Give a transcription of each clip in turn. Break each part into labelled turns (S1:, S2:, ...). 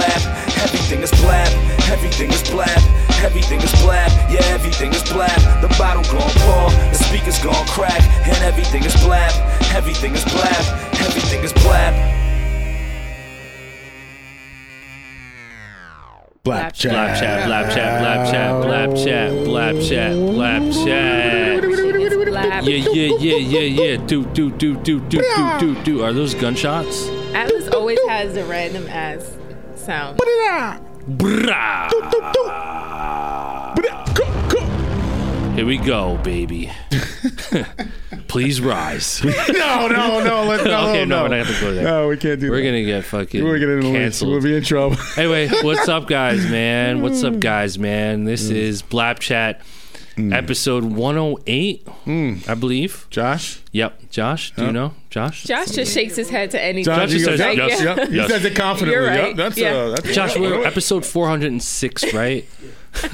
S1: everything is blab, everything is blab, everything is blab, yeah, everything is blab. The bottle gon' pour, the speakers gon' crack, and everything is blab, everything is blab, everything is blab.
S2: Blap chat.
S3: Blap chat, blap chat, blap chat, blap chat, blap chat, blap chat.
S4: Blab.
S3: Yeah, yeah, yeah, yeah, yeah. Do, do, do, do, do, do, do, do. Are those gunshots?
S4: Atlas always has a random ass sound.
S3: Brah. Here we go, baby. Please rise.
S2: no, no, no. Let, no,
S3: okay, no,
S2: no,
S3: we're not gonna go there.
S2: No, we can't do that.
S3: We're gonna get fucking
S2: We're gonna
S3: canceled.
S2: We'll be in trouble.
S3: Anyway, what's up, guys, man? What's up, guys, man? This
S2: Mm.
S3: is Blap Chat, episode 108, I believe.
S2: Josh.
S3: Yep, Josh, do you know? Josh?
S4: Josh just shakes his head to anything.
S2: Josh,
S3: Josh
S2: he
S3: says
S2: goes,
S3: yes.
S2: yep, yep. He says it confidently.
S4: You're right.
S2: Yep, that's
S4: Yeah.
S2: uh, that's
S3: Josh, we're episode 406, right?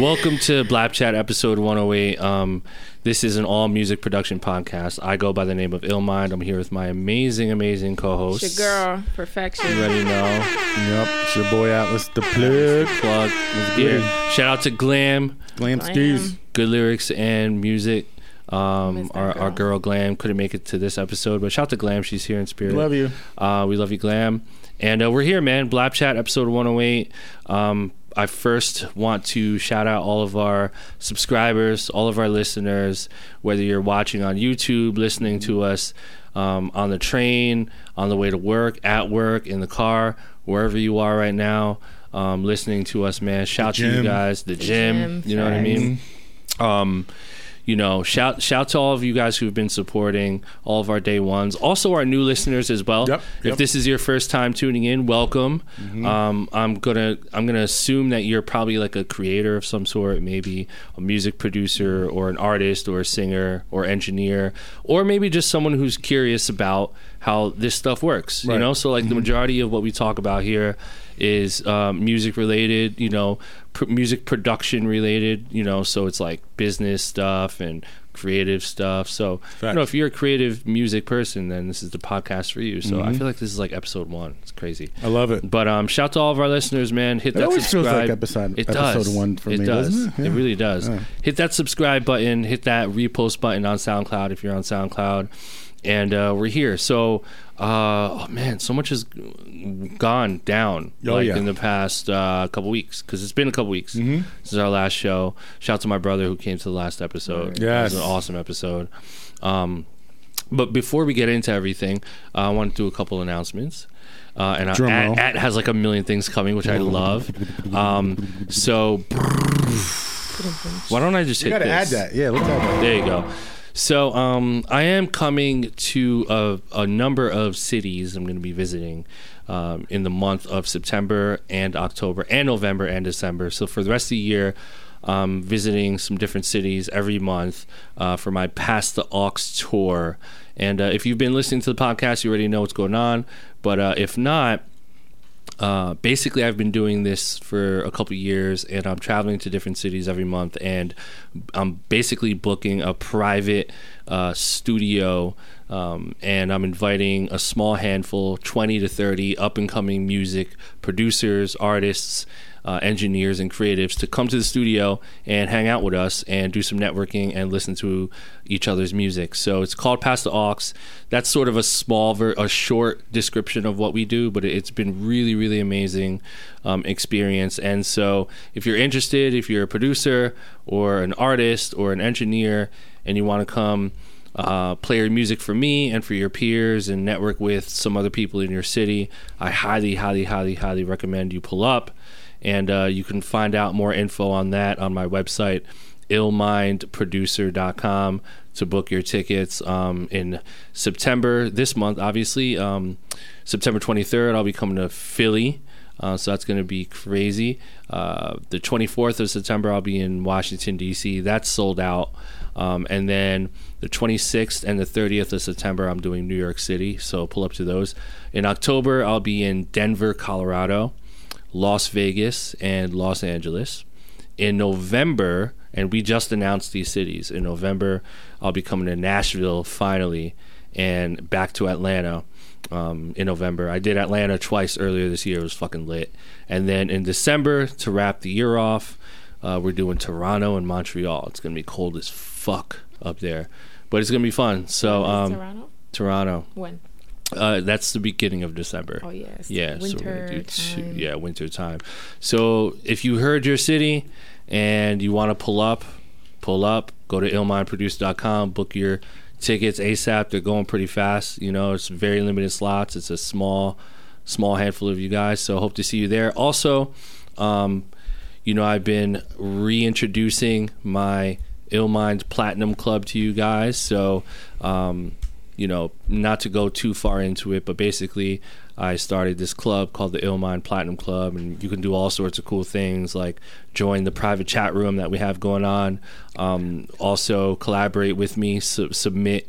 S3: Welcome to Blap Chat, episode 108. Um, this is an all music production podcast. I go by the name of Illmind. I'm here with my amazing, amazing co host.
S4: It's your girl, perfection.
S3: You already know.
S2: Yep, it's your boy Atlas the plug.
S3: Plug. Let's get it. Shout out to Glam.
S2: Glam skis.
S3: good lyrics and music. Um,
S4: Miss that
S3: our, our girl Glam couldn't make it to this episode, but shout out to Glam. She's here in spirit.
S2: Love you.
S3: Uh, we love you, Glam. And uh, we're here, man. Blap Chat, episode 108. Um, I first want to shout out all of our subscribers, all of our listeners, whether you're watching on YouTube, listening to us um, on the train, on the way to work, at work, in the car, wherever you are right now, um, listening to us, man. Shout to you guys, the, gym,
S4: gym,
S3: You know what I mean? um, you know, shout shout to all of you guys who've been supporting all of our day ones. Also, our new listeners as well.
S2: Yep,
S3: If this is your first time tuning in, welcome. Um, I'm gonna I'm gonna assume that you're probably like a creator of some sort, maybe a music producer or an artist or a singer or engineer, or maybe just someone who's curious about how this stuff works. You know, so like the majority of what we talk about here is um, music related, you know, music production related, you know, so it's like business stuff and creative stuff. So, you know, if you're a creative music person, then this is the podcast for you. So I feel like this is like episode one. It's crazy.
S2: I love it.
S3: But um, shout to all of our listeners, man. Hit that
S2: always feels like episode-
S3: it
S2: episode
S3: does.
S2: one for
S3: it
S2: me,
S3: does.
S2: it? Yeah.
S3: really does.
S2: Yeah.
S3: Hit that subscribe button. Hit that repost button on SoundCloud if you're on SoundCloud. And uh, we're here. So, uh, oh man, so much has gone down
S2: Oh,
S3: like
S2: yeah.
S3: in the past uh, couple weeks because it's been a couple weeks since our last show. Shout out to my brother who came to the last episode.
S2: Yes.
S3: it was an awesome episode. Um, but before we get into everything, uh, I want to do a couple announcements. Uh, and
S2: Drum
S3: uh, at, at has like a million things coming, which I love. Um, so why don't I just
S2: You
S3: hit
S2: gotta add that. Yeah, let's add that.
S3: There you go. So um, I am coming to a, a number of cities I'm going to be visiting um, in the month of September and October and November and December. So for the rest of the year, um, visiting some different cities every month uh, for my Pass the Aux tour. And uh, if you've been listening to the podcast, you already know what's going on. But uh, if not, uh, basically I've been doing this for a couple years and I'm traveling to different cities every month and I'm basically booking a private uh, studio um, and I'm inviting a small handful 20 to 30 up and coming music producers artists uh, engineers and creatives to come to the studio and hang out with us and do some networking and listen to each other's music. So it's called Pass the Aux. That's sort of a small, ver- a short description of what we do, but it's been really, really amazing um, experience. And so if you're interested, if you're a producer or an artist or an engineer, and you want to come uh, play your music for me and for your peers and network with some other people in your city, I highly, highly, highly, highly recommend you pull up. And uh, you can find out more info on that on my website, illmindproducer.com to book your tickets um, in September this month. Obviously, um, September 23rd, I'll be coming to Philly. Uh, so that's going to be crazy. Uh, the 24th of September, I'll be in Washington, D.C. That's sold out. Um, and then the 26th and the 30th of September, I'm doing New York City. So pull up to those. In October, I'll be in Denver, Colorado, Las Vegas, and Los Angeles. In November, and we just announced these cities. In November, I'll be coming to Nashville finally and back to Atlanta um, in November. I did Atlanta twice earlier this year. It was fucking lit. And then in December, to wrap the year off, uh, we're doing Toronto and Montreal. It's going to be cold as fuck up there, but it's going to be fun. So, um,
S4: Toronto?
S3: Toronto.
S4: When?
S3: Uh, that's the beginning of December.
S4: Oh, yes.
S3: Yeah, so we're gonna
S4: Winter
S3: do two,
S4: time.
S3: yeah, winter time. So if you heard your city and you want to pull up, pull up. Go to illmindproducer.com, book your tickets ASAP. They're going pretty fast. You know, it's very limited slots. It's a small, small handful of you guys. So hope to see you there. Also, um, you know, I've been reintroducing my Illmind Platinum Club to you guys. So, um, you know, not to go too far into it, but basically, I started this club called the Illmind Platinum Club, and you can do all sorts of cool things like join the private chat room that we have going on. Um, also, collaborate with me, su- submit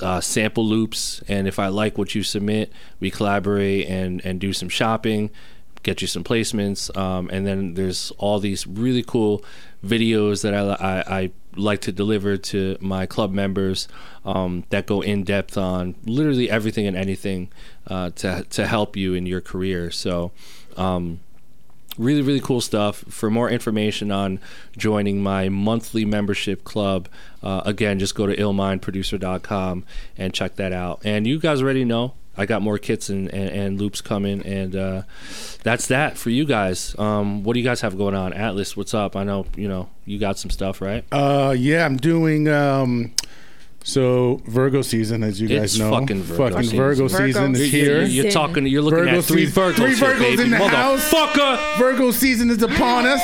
S3: uh, sample loops, and if I like what you submit, we collaborate and and do some shopping get you some placements. Um, and then there's all these really cool videos that I, I, I like to deliver to my club members um, that go in depth on literally everything and anything uh, to to help you in your career. So. Um, really really cool stuff for more information on joining my monthly membership club uh, again just go to illmindproducer.com and check that out and you guys already know i got more kits and, and, and loops coming and uh, that's that for you guys. Um, what do you guys have going on? Atlas what's up? I know you know you got some stuff right?
S2: Uh, yeah, I'm doing. Um, so Virgo season, as you
S3: It's
S2: guys know,
S3: fucking Virgo season.
S2: Virgo
S4: Virgo
S2: season is here.
S3: you're, you're talking you're looking
S2: Virgo
S3: at three virgos
S2: three
S3: here, baby.
S2: in the house.
S3: motherfucker
S2: Virgo season is upon us.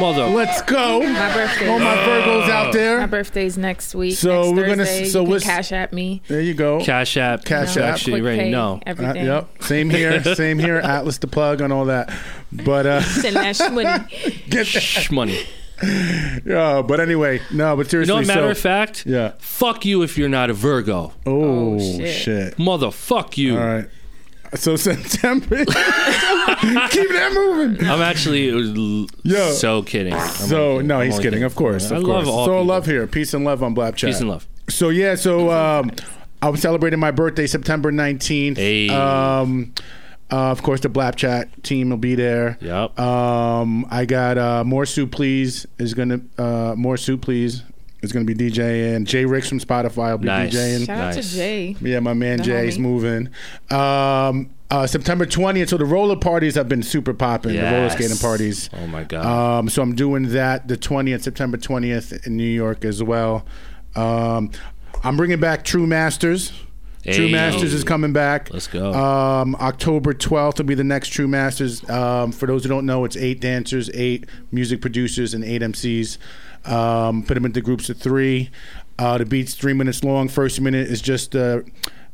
S3: mother
S2: Let's go.
S4: My birthday.
S2: All my Virgos out there.
S4: My birthday's next week.
S2: So
S4: next
S2: we're gonna-
S4: Thursday.
S2: so
S4: you can
S2: we're s-
S4: cash at me.
S2: There you go.
S3: cash app
S2: Cash
S3: You
S2: App.
S3: actually
S4: Quick
S3: already
S4: pay,
S3: know
S2: Uh, yep. Same here. Same here. Atlas the plug and all that. But uh,
S4: Send that sh- money.
S2: get that.
S3: Shh, money
S2: Yeah, but anyway, no. But
S3: you
S2: seriously,
S3: know what matter
S2: so,
S3: of fact
S2: yeah.
S3: fuck you if you're not a virgo
S2: Oh,
S4: Oh,
S2: shit.
S4: shit.
S3: Mother, fuck you.
S2: All right. So September. Keep that moving.
S3: I'm actually l-
S2: Yo.
S3: so kidding. I'm
S2: So
S3: only
S2: no,
S3: I'm
S2: he's
S3: only
S2: kidding. Of course,
S3: I
S2: of
S3: love
S2: course.
S3: all
S2: so
S3: people.
S2: love here, peace and love on Blap Chat.
S3: Peace and love.
S2: So yeah, so um, I'm celebrating my birthday September 19th.
S3: Hey.
S2: Um, uh, of course, the Blap Chat team will be there.
S3: Yep.
S2: Um, I got uh, more soup, please. Is gonna uh, more soup, please. Is gonna be DJing. Jay Ricks from Spotify will be
S3: Nice.
S2: DJing.
S4: Shout out to
S3: Nice.
S4: Jay.
S2: Yeah, my man
S4: The
S2: Jay's
S4: homie.
S2: moving. Um, uh, September 20th. So the roller parties have been super popping. The roller skating parties.
S3: Oh my god.
S2: Um, so I'm doing that the 20th, September 20th in New York as well. Um, I'm bringing back True Masters. True
S3: Hey.
S2: Masters is coming back.
S3: Let's go.
S2: Um, October 12th will be the next True Masters. Um, for those who don't know, it's eight dancers, eight music producers, and eight MCs. Um, put them into groups of three. Uh, the beat's three minutes long. First minute is just the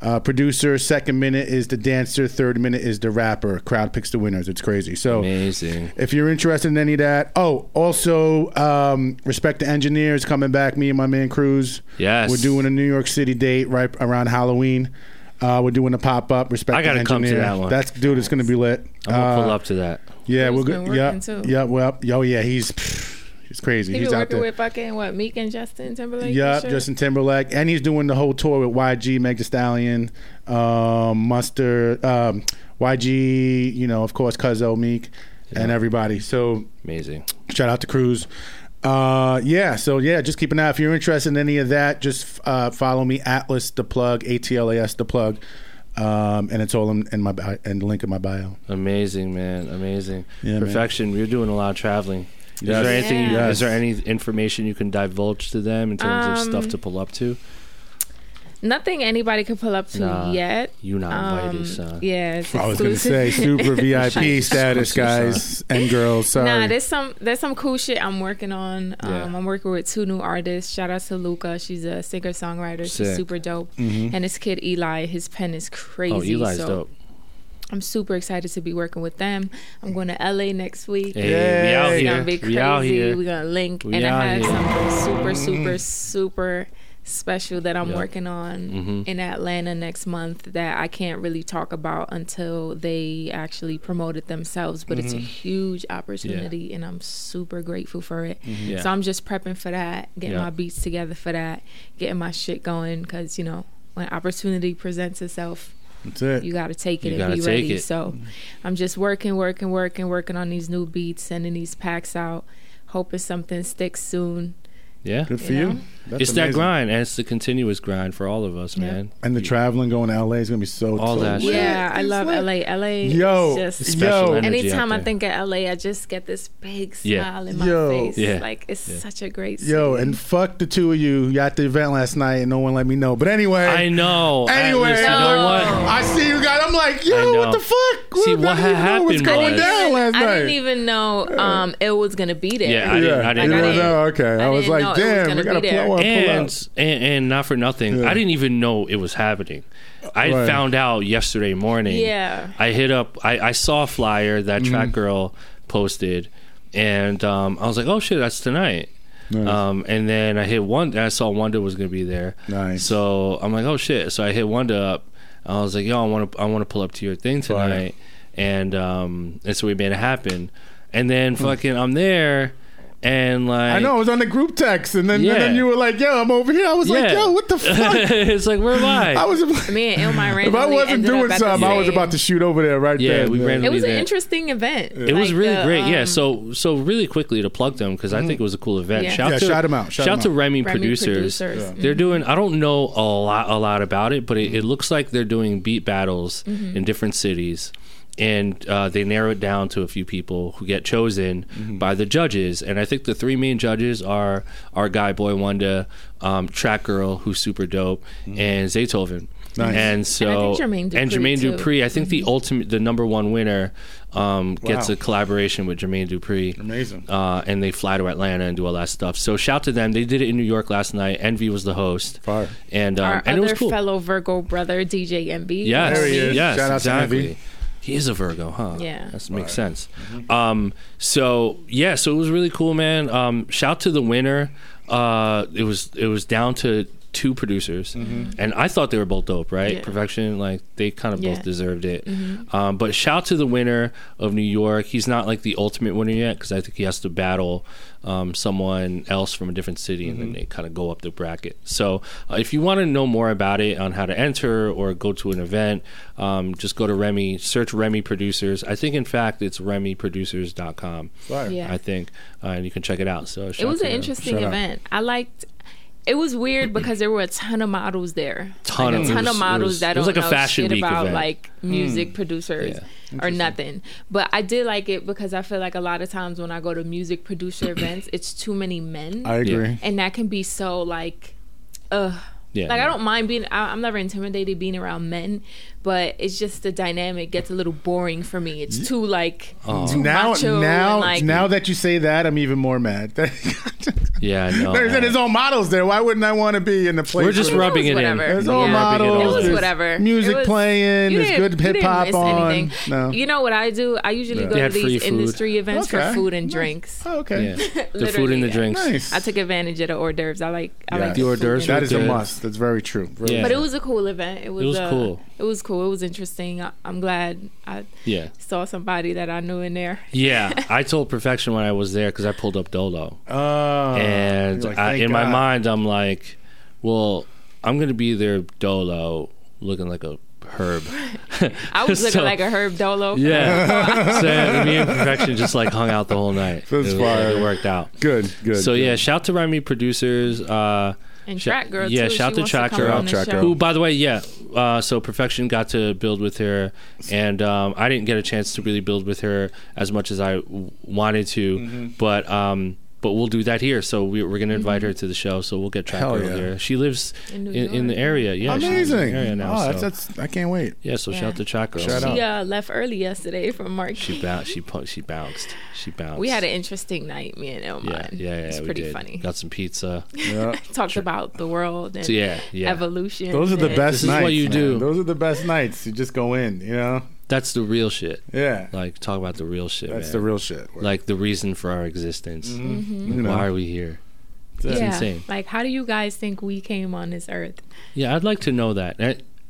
S2: uh, producer. Second minute is the dancer. Third minute is the rapper. Crowd picks the winners. It's crazy. So
S3: Amazing.
S2: if you're interested in any of that. Oh, also, um, Respect the Engineers coming back. Me and my man Cruz.
S3: Yes.
S2: We're doing a New York City date right around Halloween. Uh, we're doing a pop up. Respect
S3: I gotta
S2: the
S3: come to that one.
S2: That's dude. It's gonna be lit.
S3: I'm gonna pull
S2: Uh,
S3: up to that.
S2: Yeah,
S4: Cruz
S2: we're good. Yeah, yeah. Well, yo, yeah. He's he's crazy.
S4: He
S2: he's
S4: been
S2: out
S4: working
S2: there.
S4: with fucking what Meek and Justin Timberlake.
S2: Yeah,
S4: and shit?
S2: Justin Timberlake, and he's doing the whole tour with YG, Meg Thee Stallion, um, Mustard, um, YG. You know, of course, Cuzzo, Meek, and everybody. So
S3: Amazing.
S2: shout out to Cruz. Uh, yeah, so yeah, just keep an eye. If you're interested in any of that, just uh, follow me, Atlas the plug, A T L A S the plug, um, and it's all in, in my bi- and the link in my bio.
S3: Amazing, man. Amazing.
S2: Yeah, man.
S3: Perfection. You're doing a lot of traveling. Is there anything? you-
S2: Yes.
S3: Is there any information you can divulge to them in terms of stuff
S4: Um,
S3: to pull up to?
S4: Nothing anybody could pull up to
S3: Nah,
S4: yet.
S3: you not invited,
S4: Um,
S3: son.
S4: Yeah,
S2: I was gonna say super VIP status, guys and girls. Sorry.
S4: Nah, there's some there's some cool shit I'm working on. Um,
S3: Yeah.
S4: I'm working with two new artists. Shout out to Luca. She's a singer songwriter. She's super dope.
S2: Mm-hmm.
S4: And this kid Eli, his pen is crazy.
S3: Oh, Eli's
S4: so
S3: dope.
S4: I'm super excited to be working with them. I'm going to LA next week.
S3: Hey,
S2: Yay.
S3: we out
S4: It's
S3: here.
S4: gonna be
S3: We out
S4: crazy.
S3: here.
S4: We're gonna link,
S3: We
S4: and I have
S3: here.
S4: something super, mm-hmm. super, super special that I'm
S3: Yeah.
S4: working on
S3: Mhm.
S4: in Atlanta next month that I can't really talk about until they actually promote it themselves. But it's a mm-hmm. huge opportunity, and I'm super grateful for it. Mm-hmm.
S3: Yeah.
S4: So I'm just prepping for that, getting
S3: Yeah.
S4: my beats together for that, getting my shit going, because you know when opportunity presents itself
S2: That's it.
S4: you got to take it
S3: You
S4: and be
S3: take
S4: ready.
S3: it.
S4: So I'm just working, working, working, working on these new beats, sending these packs out, hoping something sticks soon.
S3: Yeah.
S2: Good for
S4: You
S2: you.
S4: know?
S2: That's
S3: it's that grind, and it's the continuous grind for all of us,
S4: Yeah.
S3: man.
S2: And the traveling going to LA is gonna be so
S3: All
S2: so
S3: that shit.
S2: lit.
S4: Yeah, I love
S2: lit.
S4: LA. LA
S2: Yo,
S4: just
S3: Special
S2: yo,
S3: energy
S4: anytime
S3: out
S4: I think of LA, I just get this big
S3: Yeah.
S4: smile in my
S2: Yo.
S4: face.
S3: Yeah.
S4: Like it's
S3: Yeah.
S4: such a great city.
S2: Yo, and fuck the two of you. You at the event last night and no one let me know. But anyway,
S3: I know.
S2: Anyway,
S3: listen, you know what?
S2: I see you guys. I'm like, yo, what the fuck?
S3: See,
S2: I
S3: what
S2: didn't
S3: had
S2: even know what's going
S3: was-
S2: down last night?
S4: I didn't even know um, it was gonna be there.
S3: Yeah, I didn't- I didn't
S2: you
S3: know
S2: didn't
S3: that.
S2: know? Okay, I,
S4: I
S2: was
S4: didn't
S2: like,
S4: know it was
S2: damn,
S4: gonna
S2: we gotta
S4: be
S2: pull,
S4: there.
S2: wanna pull
S3: and, and and not for nothing,
S2: Yeah.
S3: I didn't even know it was happening. I
S2: Right.
S3: found out yesterday morning.
S4: Yeah.
S3: I hit up. I, I saw a flyer that
S2: Mm-hmm.
S3: Track Girl posted, and um, I was like, "Oh shit, that's tonight."
S2: Nice.
S3: Um, and then I hit one. I saw Wonder was gonna be there.
S2: Nice.
S3: So I'm like, "Oh shit!" So I hit Wonder up. I was like, "Yo, I want to. I want to pull up to your thing
S2: Fire.
S3: tonight." And um, and so we made it happen. And then fucking, I'm there, and like.
S2: I know it was on the group text, and then,
S3: Yeah.
S2: and then you were like, "Yo, I'm over here." I was like, "Yo, what the fuck?"
S3: it's like where am I?
S2: I was
S4: Me and Illmind
S2: if I wasn't doing
S4: up at the
S2: something, I was about to shoot over there right
S3: Yeah,
S2: there.
S3: we ran-
S4: It was an
S3: there.
S4: interesting event.
S3: It was really
S4: the,
S3: great. yeah.
S4: um,
S3: So so really quickly to plug them because I think it was a cool event.
S4: Yeah.
S3: Shout
S2: Yeah,
S3: to
S2: shout 'em out, shout 'em
S3: to
S2: out.
S3: Remy,
S4: Remy
S3: producers.
S4: producers.
S2: Yeah.
S3: They're doing. I don't know a lot a lot about it, but it, it looks like they're doing beat battles
S4: Mm-hmm.
S3: in different cities. And uh, they narrow it down to a few people who get chosen
S2: Mm-hmm.
S3: by the judges, and I think the three main judges are our guy Boy Wonder, um, Track Girl, who's super dope, and Zaytoven.
S2: Mm-hmm. Nice.
S3: And so
S4: And I think Jermaine
S3: and
S4: Dupri,
S3: Jermaine
S4: too.
S3: Dupri, I think the ultimate, the number one winner, um, gets a collaboration with Jermaine Dupri.
S2: Amazing.
S3: Uh, and they fly to Atlanta and do all that stuff. So shout to them. They did it in New York last night. Envy was the host,
S2: Fire.
S3: and um,
S4: Our
S3: and it was
S4: other
S3: cool.
S4: fellow Virgo brother, DJ Envy.
S3: Yes,
S2: There he is.
S3: yes,
S2: Shout out to
S3: exactly.
S2: Envy.
S3: He is a Virgo, huh?
S4: Yeah.
S3: that makes sense. Um, so yeah, so it was really cool, man. Um, shout to the winner. Uh, it was it was down to two producers, and I thought they were both dope, right?
S4: Yeah.
S3: Perfection, like they kind of
S4: Yeah.
S3: both deserved it. Um, but shout to the winner of New York. He's not like the ultimate winner yet because I think he has to battle um, someone else from a different city, and then they kind of go up the bracket. So uh, if you want to know more about it on how to enter or go to an event, um, just go to Remy, search Remy Producers. I think in fact it's RemyProducers.com.
S2: Fire.
S4: Yeah.
S3: I think, uh, and you can check it out. So
S4: It was
S3: to
S4: an
S3: them.
S4: interesting
S2: Shout out.
S4: event. I liked. It was weird because there were a ton of models there.
S3: Ton
S4: like
S3: of-
S4: a ton
S3: was-
S4: of models
S3: was-
S4: that
S3: it was
S4: don't
S3: like a
S4: know
S3: fashion
S4: shit about
S3: event.
S4: like music hmm. producers
S3: Yeah.
S4: or nothing. But I did like it because I feel like a lot of times when I go to music producer events, it's too many men,
S2: I agree.
S4: and that can be so like, ugh.
S3: Yeah,
S4: like
S3: no.
S4: I don't mind being. I, I'm never intimidated being around men, but it's just the dynamic gets a little boring for me. It's too like
S3: Oh.
S4: too
S2: Now,
S4: macho
S2: now,
S4: like,
S2: now that you say that, I'm even more mad.
S3: Yeah, no.
S2: There's, there's all models there. Why wouldn't I want to be in the place?
S3: We're just
S2: where-
S3: rubbing
S4: was
S3: it in.
S4: whatever.
S2: There's
S4: Yeah.
S2: all
S3: Rubbing
S2: models.
S4: It was whatever.
S2: Music
S4: It was-
S2: playing.
S4: You
S2: There's good
S4: you
S2: hip hop on.
S4: anything.
S2: No.
S4: You know what I do? I usually
S2: Yeah.
S4: go to these
S3: food.
S4: industry events
S2: Okay.
S4: for food and
S2: Nice.
S4: drinks.
S2: Oh, okay.
S3: Yeah. the food and the drinks.
S2: Nice.
S4: I took advantage of the hors d'oeuvres. I like I
S2: Yeah.
S4: like
S3: The hors d'oeuvres
S4: and
S2: That
S3: was
S2: is a must. That's very true.
S3: Yeah.
S4: But it was a cool event. It was,
S3: was cool.
S4: It was cool. It was interesting. I, I'm glad I
S3: Yeah.
S4: saw somebody that I knew in there.
S3: Yeah, I told Perfection when I was there because I pulled up Dolo,
S2: Oh,
S3: and
S2: like,
S3: I,
S2: thank
S3: in my mind I'm like, well, I'm gonna be there Dolo, looking like a herb.
S4: I was looking like a Herb Dolo.
S3: Yeah, so me and Perfection just like hung out the whole night.
S2: That's
S3: it, was- it worked out.
S2: Good, good.
S3: So
S2: good.
S3: yeah, shout to Remy producers. Uh,
S4: And
S3: Sh-
S4: Track Girl
S3: yeah,
S4: too.
S3: shout
S4: She
S3: to
S4: wants
S3: Track
S4: come
S3: Girl.
S4: on
S2: Track. Girl.
S3: who, by the way, yeah. Uh, so Perfection got to build with her, and um, I didn't get a chance to really build with her as much as I w- wanted to.
S2: Mm-hmm.
S3: But um, but we'll do that here. So we, we're gonna invite her to the show. So we'll get track
S2: Hell
S3: girl
S2: yeah.
S3: here. She lives
S4: In
S3: in, in, the area. Yeah, she lives in the
S2: Amazing.
S3: area now.
S2: oh,
S3: so.
S2: that's, that's I can't wait.
S3: yeah, so
S4: Yeah.
S3: shout out to track girl.
S2: Shout
S4: She
S2: out.
S4: uh, left early yesterday from Marquee.
S3: She bounced. She pu- she bounced. She bounced.
S4: We had an interesting night, me and
S3: yeah,
S4: Illmind.
S3: yeah, yeah.
S4: It's
S3: we
S4: pretty
S3: did.
S4: funny.
S3: Got some pizza.
S2: Yeah.
S4: Talked about the world and
S3: So yeah, yeah.
S4: evolution.
S2: Those are the
S4: and-
S2: best
S3: This is
S2: nights.
S3: what you
S2: man.
S3: do.
S2: Those are the best nights. You just go in, you know?
S3: That's the real shit.
S2: Yeah.
S3: Like talk about the real shit.
S2: That's
S3: man.
S2: the real shit.
S3: Like the reason for our existence. Mm-hmm. Mm-hmm.
S2: you know.
S3: Why are we here?
S2: It's
S3: It's
S4: yeah.
S3: insane.
S4: Like, how do you guys think we came on this earth?
S3: Yeah, I'd like to know that.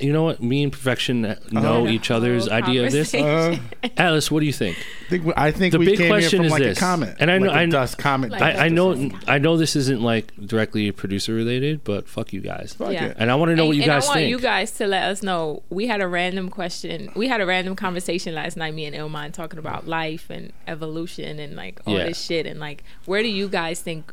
S3: Uh, You know what? Me and Perfection know
S4: Had a
S3: each other's idea of this.
S2: Uh,
S3: Atlas, what do you think?
S2: I think, I think
S3: The
S2: we
S3: big
S2: came
S3: question
S2: here
S3: is
S2: from like
S3: this.
S2: a comet.
S3: And I know-
S2: like a
S3: I
S2: dust comet.
S4: Like
S3: I, I know. I know this isn't like directly producer related, but fuck you guys.
S2: Fuck
S4: Yeah.
S2: it.
S3: And I want to know
S4: and,
S3: what you
S4: and
S3: guys
S4: I want
S3: think.
S4: you guys to let us know. We had a random question. We had a random conversation last night, me and Illmind, talking about life and evolution and like all
S3: Yeah.
S4: this shit. And like, where do you guys think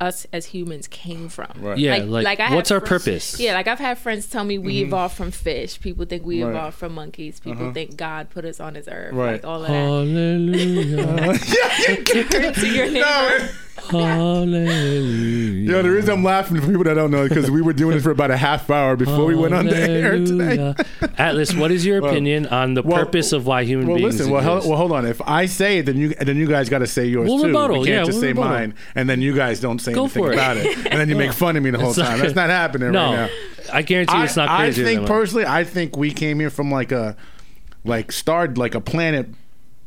S4: us as humans came from?
S2: Right.
S3: yeah, like,
S4: I
S3: what's our
S4: friends-
S3: purpose?
S4: Yeah, like I've had friends tell me we mm-hmm. evolved from fish. People think we
S2: Right.
S4: evolved from monkeys. People uh-huh. think God put us on this earth.
S2: Right.
S4: Like all of that.
S3: Hallelujah. yeah, you can.
S4: Turn to your neighbor.
S3: Hallelujah.
S2: Yo, the reason I'm laughing for people that don't know because we were doing this for about a half hour before we went on the air today.
S3: Atlas, what is your
S2: Well-
S3: opinion on the
S2: well-
S3: purpose of why human
S2: Well,
S3: beings
S2: listen. Well, hel-
S3: exist?
S2: well, hold on. If I say it, then you then you guys got to say yours
S3: We'll
S2: too.
S3: rebuttal,
S2: we can't
S3: yeah,
S2: just
S3: we'll
S2: say
S3: rebuttal.
S2: mine, and then you guys don't say
S3: Go
S2: anything
S3: for it.
S2: about it, and then you make fun of me the whole
S3: It's not-
S2: time. That's not happening
S3: no,
S2: right now.
S3: I guarantee you it's not
S2: I, I think personally, I think we came here from like a like starred like a planet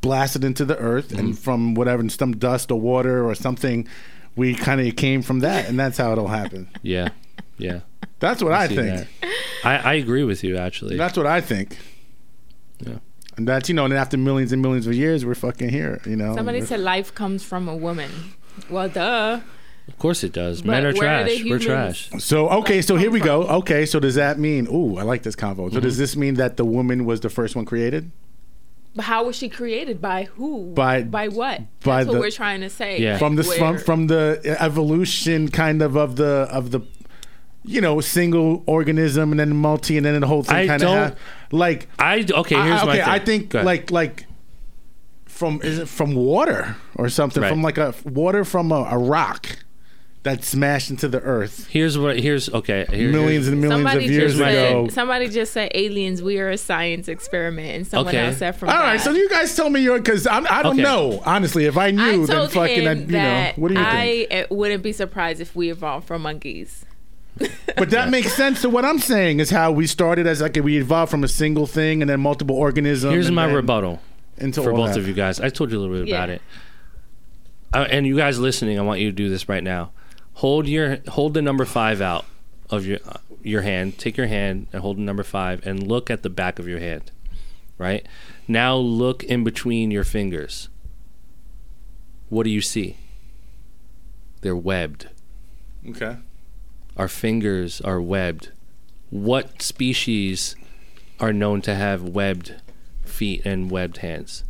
S2: blasted into the earth, and
S3: Mm-hmm.
S2: from whatever some dust or water or something, we kind of came from that, and that's how it'll happen.
S3: yeah, yeah.
S2: That's what I
S3: see
S2: think.
S3: I, I agree with you actually.
S2: That's what I think.
S3: Yeah.
S2: And that's you know, and after millions and millions of years, we're fucking here. You know,
S4: Somebody said life comes from a woman. Well, duh.
S3: of course it does.
S4: But
S3: Men are
S4: where are
S3: trash. We're trash.
S2: So okay, so here we go. Okay, so does that mean? Ooh, I like this convo. So does
S3: Mm-hmm.
S2: this mean that the woman was the first one created?
S4: But how was she created? By who?
S2: By-
S4: by what?
S2: by
S4: That's what we're trying to say.
S3: Yeah.
S2: From the from from the evolution kind of of the of the you know single organism and then multi and then the whole thing
S3: I
S2: kind of
S3: don't-
S2: ha- like
S3: I okay. Here's
S2: I,
S3: my
S2: okay.
S3: thing.
S2: I think like like from is it from water or something
S3: Right.
S2: from like a water from a, a rock that smashed into the earth
S3: here's what here's okay. Here,
S2: millions and millions
S4: Somebody
S2: of years
S4: said,
S2: ago.
S4: somebody just said aliens. We are a science experiment, and someone
S3: Okay.
S4: else said from.
S2: All right,
S4: God.
S2: so you guys tell me your because I don't
S3: Okay.
S2: know honestly. If I
S4: I
S2: knew, then fucking, I, you know, what do you
S4: I
S2: think?
S4: uh, wouldn't be surprised if we evolved from monkeys.
S2: But that makes sense to what I'm saying is how we started as like we evolved from a single thing and then multiple organisms.
S3: Here's
S2: and
S3: my rebuttal
S2: into
S3: for both
S2: that.
S3: of you guys. I told you a little bit about it. Uh, and you guys listening, I want you to do this right now. Hold your hold the number five out of your your hand. Take your hand and hold the number five, and look at the back of your hand. Right now, look in between your fingers. What do you see? They're webbed.
S2: Okay.
S3: Our fingers are webbed. What species are known to have webbed feet and webbed hands?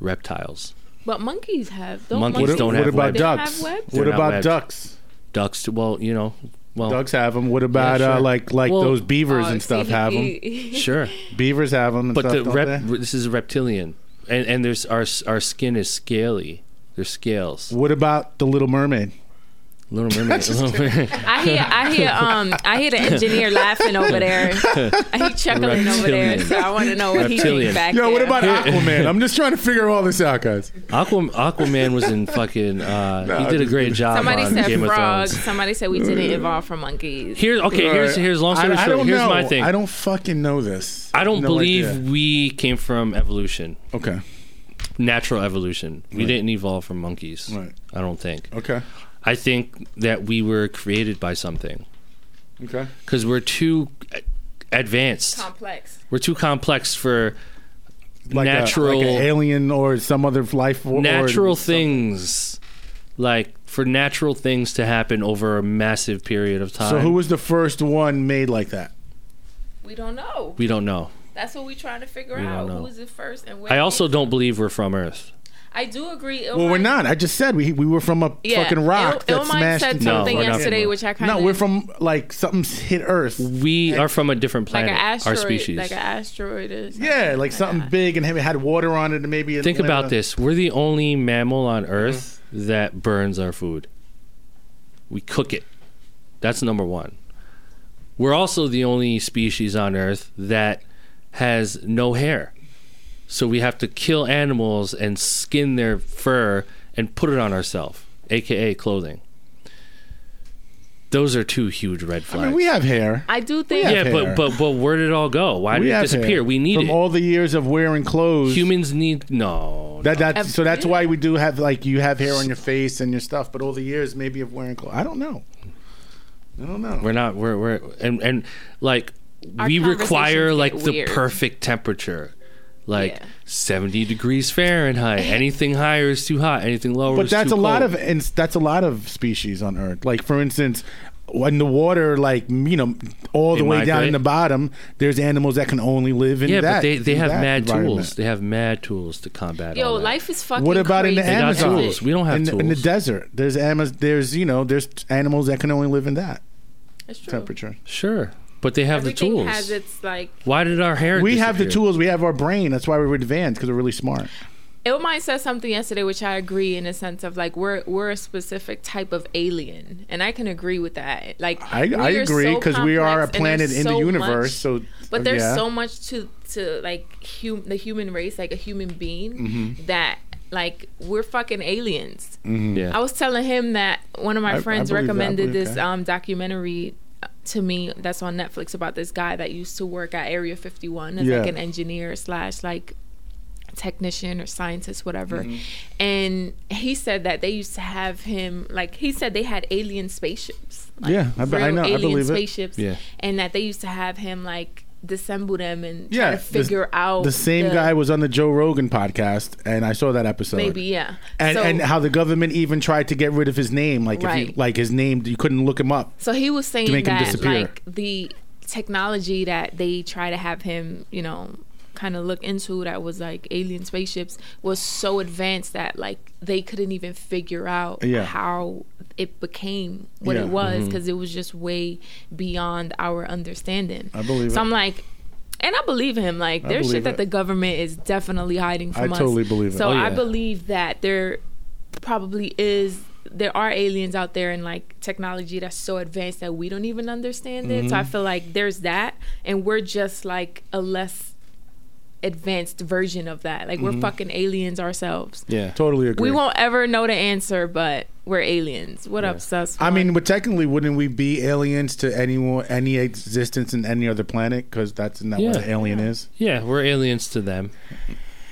S3: Reptiles.
S4: But monkeys have. Don't
S3: Monkeys
S2: What,
S4: monkeys
S3: don't
S2: what
S3: have
S2: about
S3: webs.
S4: They don't
S2: ducks?
S4: have webs?
S2: What
S3: They're not
S2: about
S3: webbed.
S2: ducks?
S3: Ducks, well, you know, well,
S2: Ducks have them. What about
S3: sure.
S2: uh, like like
S3: Well-
S2: those beavers
S4: Oh,
S2: and stuff
S4: see,
S2: have them?
S3: sure.
S2: Beavers have them. And
S3: But
S2: stuff,
S3: the
S2: don't
S3: rep,
S2: they?
S3: this is a reptilian, and and there's our our skin is scaly. There's scales.
S2: What about the Little Mermaid?
S3: Little Mermaid. Little Mermaid.
S4: I hear, I hear, um, I hear the engineer laughing over there. He chuckling over there. So I want to know what he
S3: Reptilian.
S4: thinks back
S2: Yo,
S4: there.
S2: what about Aquaman? I'm just trying to figure all this out, guys.
S3: Aqua, Aquaman was in fucking. Uh,
S2: No,
S3: he did a great job
S4: Somebody
S3: on
S4: said
S3: Game
S4: frogs.
S3: of Thrones.
S4: Somebody said we didn't evolve from monkeys.
S3: Here's okay. Here's here's long story
S2: I, I
S3: short.
S2: don't
S3: Here's
S2: know.
S3: my thing.
S2: I don't fucking know this.
S3: I don't
S2: No
S3: believe
S2: idea.
S3: we came from evolution,
S2: Okay.
S3: natural evolution. We didn't evolve from monkeys.
S2: Right.
S3: I don't think.
S2: Okay.
S3: I think that we were created by something
S2: Okay.
S3: because we're too advanced.
S4: Complex.
S3: We're too complex for
S2: Like a-
S3: natural
S2: like an alien or some other life. Or,
S3: natural
S2: or
S3: things. Like for natural things to happen over a massive period of time.
S2: So who was the first one made like that?
S4: We don't know.
S3: we don't know.
S4: That's what we're trying to figure
S3: We
S4: out. Who was the first and where?
S3: I also don't believe we're from Earth.
S4: From. I do agree.
S2: Well, we're not. I just said we we were from a
S4: Yeah,
S2: fucking rock
S4: Il-
S2: that
S4: Illmind
S2: smashed
S4: said
S2: into
S3: No,
S4: something yesterday, which I kind of
S2: No, we're from like something's hit Earth.
S3: We are from a different planet.
S4: like an asteroid,
S3: our species.
S4: like an asteroid or something
S2: Yeah, like something
S4: that.
S2: big and it had water on it and maybe.
S3: Think
S2: Atlanta-
S3: about this. We're the only mammal on Earth
S2: Mm-hmm.
S3: that burns our food. We cook it. That's number one. We're also the only species on Earth that has no hair. So we have to kill animals and skin their fur and put it on ourselves, aka clothing. Those are two huge red
S2: I
S3: flags.
S2: mean, we have hair.
S4: I do think.
S2: have
S3: yeah,
S2: hair.
S3: but but but where did it all go? Why
S2: we
S3: did it
S2: have
S3: disappear?
S2: hair.
S3: We need
S2: from
S3: it.
S2: all the years of wearing clothes.
S3: Humans need no.
S2: That
S3: no.
S2: that so that's why we do have like you have hair on your face and your stuff, but all the years maybe of wearing clothes. I don't know. I don't know.
S3: We're not. We're we're and and like
S4: Our
S3: we require like
S4: get
S3: the
S4: weird.
S3: perfect temperature, like
S4: Yeah.
S3: seventy degrees Fahrenheit. Anything higher is too hot. Anything lower.
S2: but
S3: is
S2: that's a
S3: too
S2: lot of and that's a lot of species on Earth. Like for instance, when the water, like you know, all
S3: They
S2: the way down in the bottom, there's animals that can only live in
S3: yeah,
S2: that.
S3: but they they have mad tools. They have mad tools to combat.
S4: Yo,
S3: all that.
S4: life is fucking.
S2: What about in the
S3: got
S2: Amazon?
S3: tools. We don't have
S2: in, the- in the desert. There's Amaz- There's you know there's animals that can only live in that
S4: It's true.
S2: temperature.
S3: Sure, but they have
S4: Everything
S3: the tools.
S4: has its like.
S3: Why did our hair?
S2: We have the tools. We have our brain. That's why we're advanced because we're really smart.
S4: Illmind said something yesterday, which I agree in a sense of like we're we're a specific type of alien, and I can agree with that. Like
S2: I, I
S4: are
S2: agree
S4: so
S2: because we are a planet
S4: there's
S2: in the universe.
S4: much-
S2: so,
S4: but there's
S2: yeah.
S4: so much to to like hum, the human race, like a human being,
S2: Mm-hmm.
S4: that like we're fucking aliens.
S3: Yeah.
S4: I was telling him that one of my
S2: I- I
S4: friends.
S2: I
S4: recommended
S2: believe
S4: this
S2: that.
S4: um, documentary uh, to me that's on Netflix about this guy that used to work at Area 51 as
S2: Yeah.
S4: like an engineer slash like technician or scientist whatever
S2: Mm-hmm.
S4: and he said that they used to have him like he said they had alien spaceships like,
S2: Yeah, I be- I know, I
S4: alien
S2: believe it.
S4: spaceships
S3: Yeah.
S4: and that they used to have him like disassemble them and
S2: yeah,
S4: try to figure
S2: the,
S4: out
S2: The same
S4: the-
S2: guy was on the Joe Rogan podcast, and I saw that episode.
S4: maybe yeah
S2: And,
S4: So-
S2: and how the government even tried to get rid of his name, like if you like his name, you couldn't look him up.
S4: So he was saying that like the technology that they try to have him, you know, kind of look into that was like alien spaceships was so advanced that like they couldn't even figure out
S2: Yeah.
S4: how it became what
S2: Yeah.
S4: it was because it was just way beyond our understanding.
S2: I believe
S4: So
S2: it.
S4: I'm like and I believe him. Like,
S2: I
S4: there's
S2: believe
S4: shit that the government is definitely hiding from us.
S2: I totally believe it.
S4: So
S3: Oh,
S4: I believe that there probably is there are aliens out there and like technology that's so advanced that we don't even understand it.
S2: Mm-hmm.
S4: So I feel like there's that and we're just like a less advanced version of that. Like
S2: Mm-hmm.
S4: we're fucking aliens ourselves.
S3: Yeah.
S2: Totally agree.
S4: We won't ever know the answer, but we're aliens. What up, sus?
S2: I mean, but technically, wouldn't we be aliens to anyone, any existence in any other planet? Because that's not what an alien is.
S3: Yeah, we're aliens to them.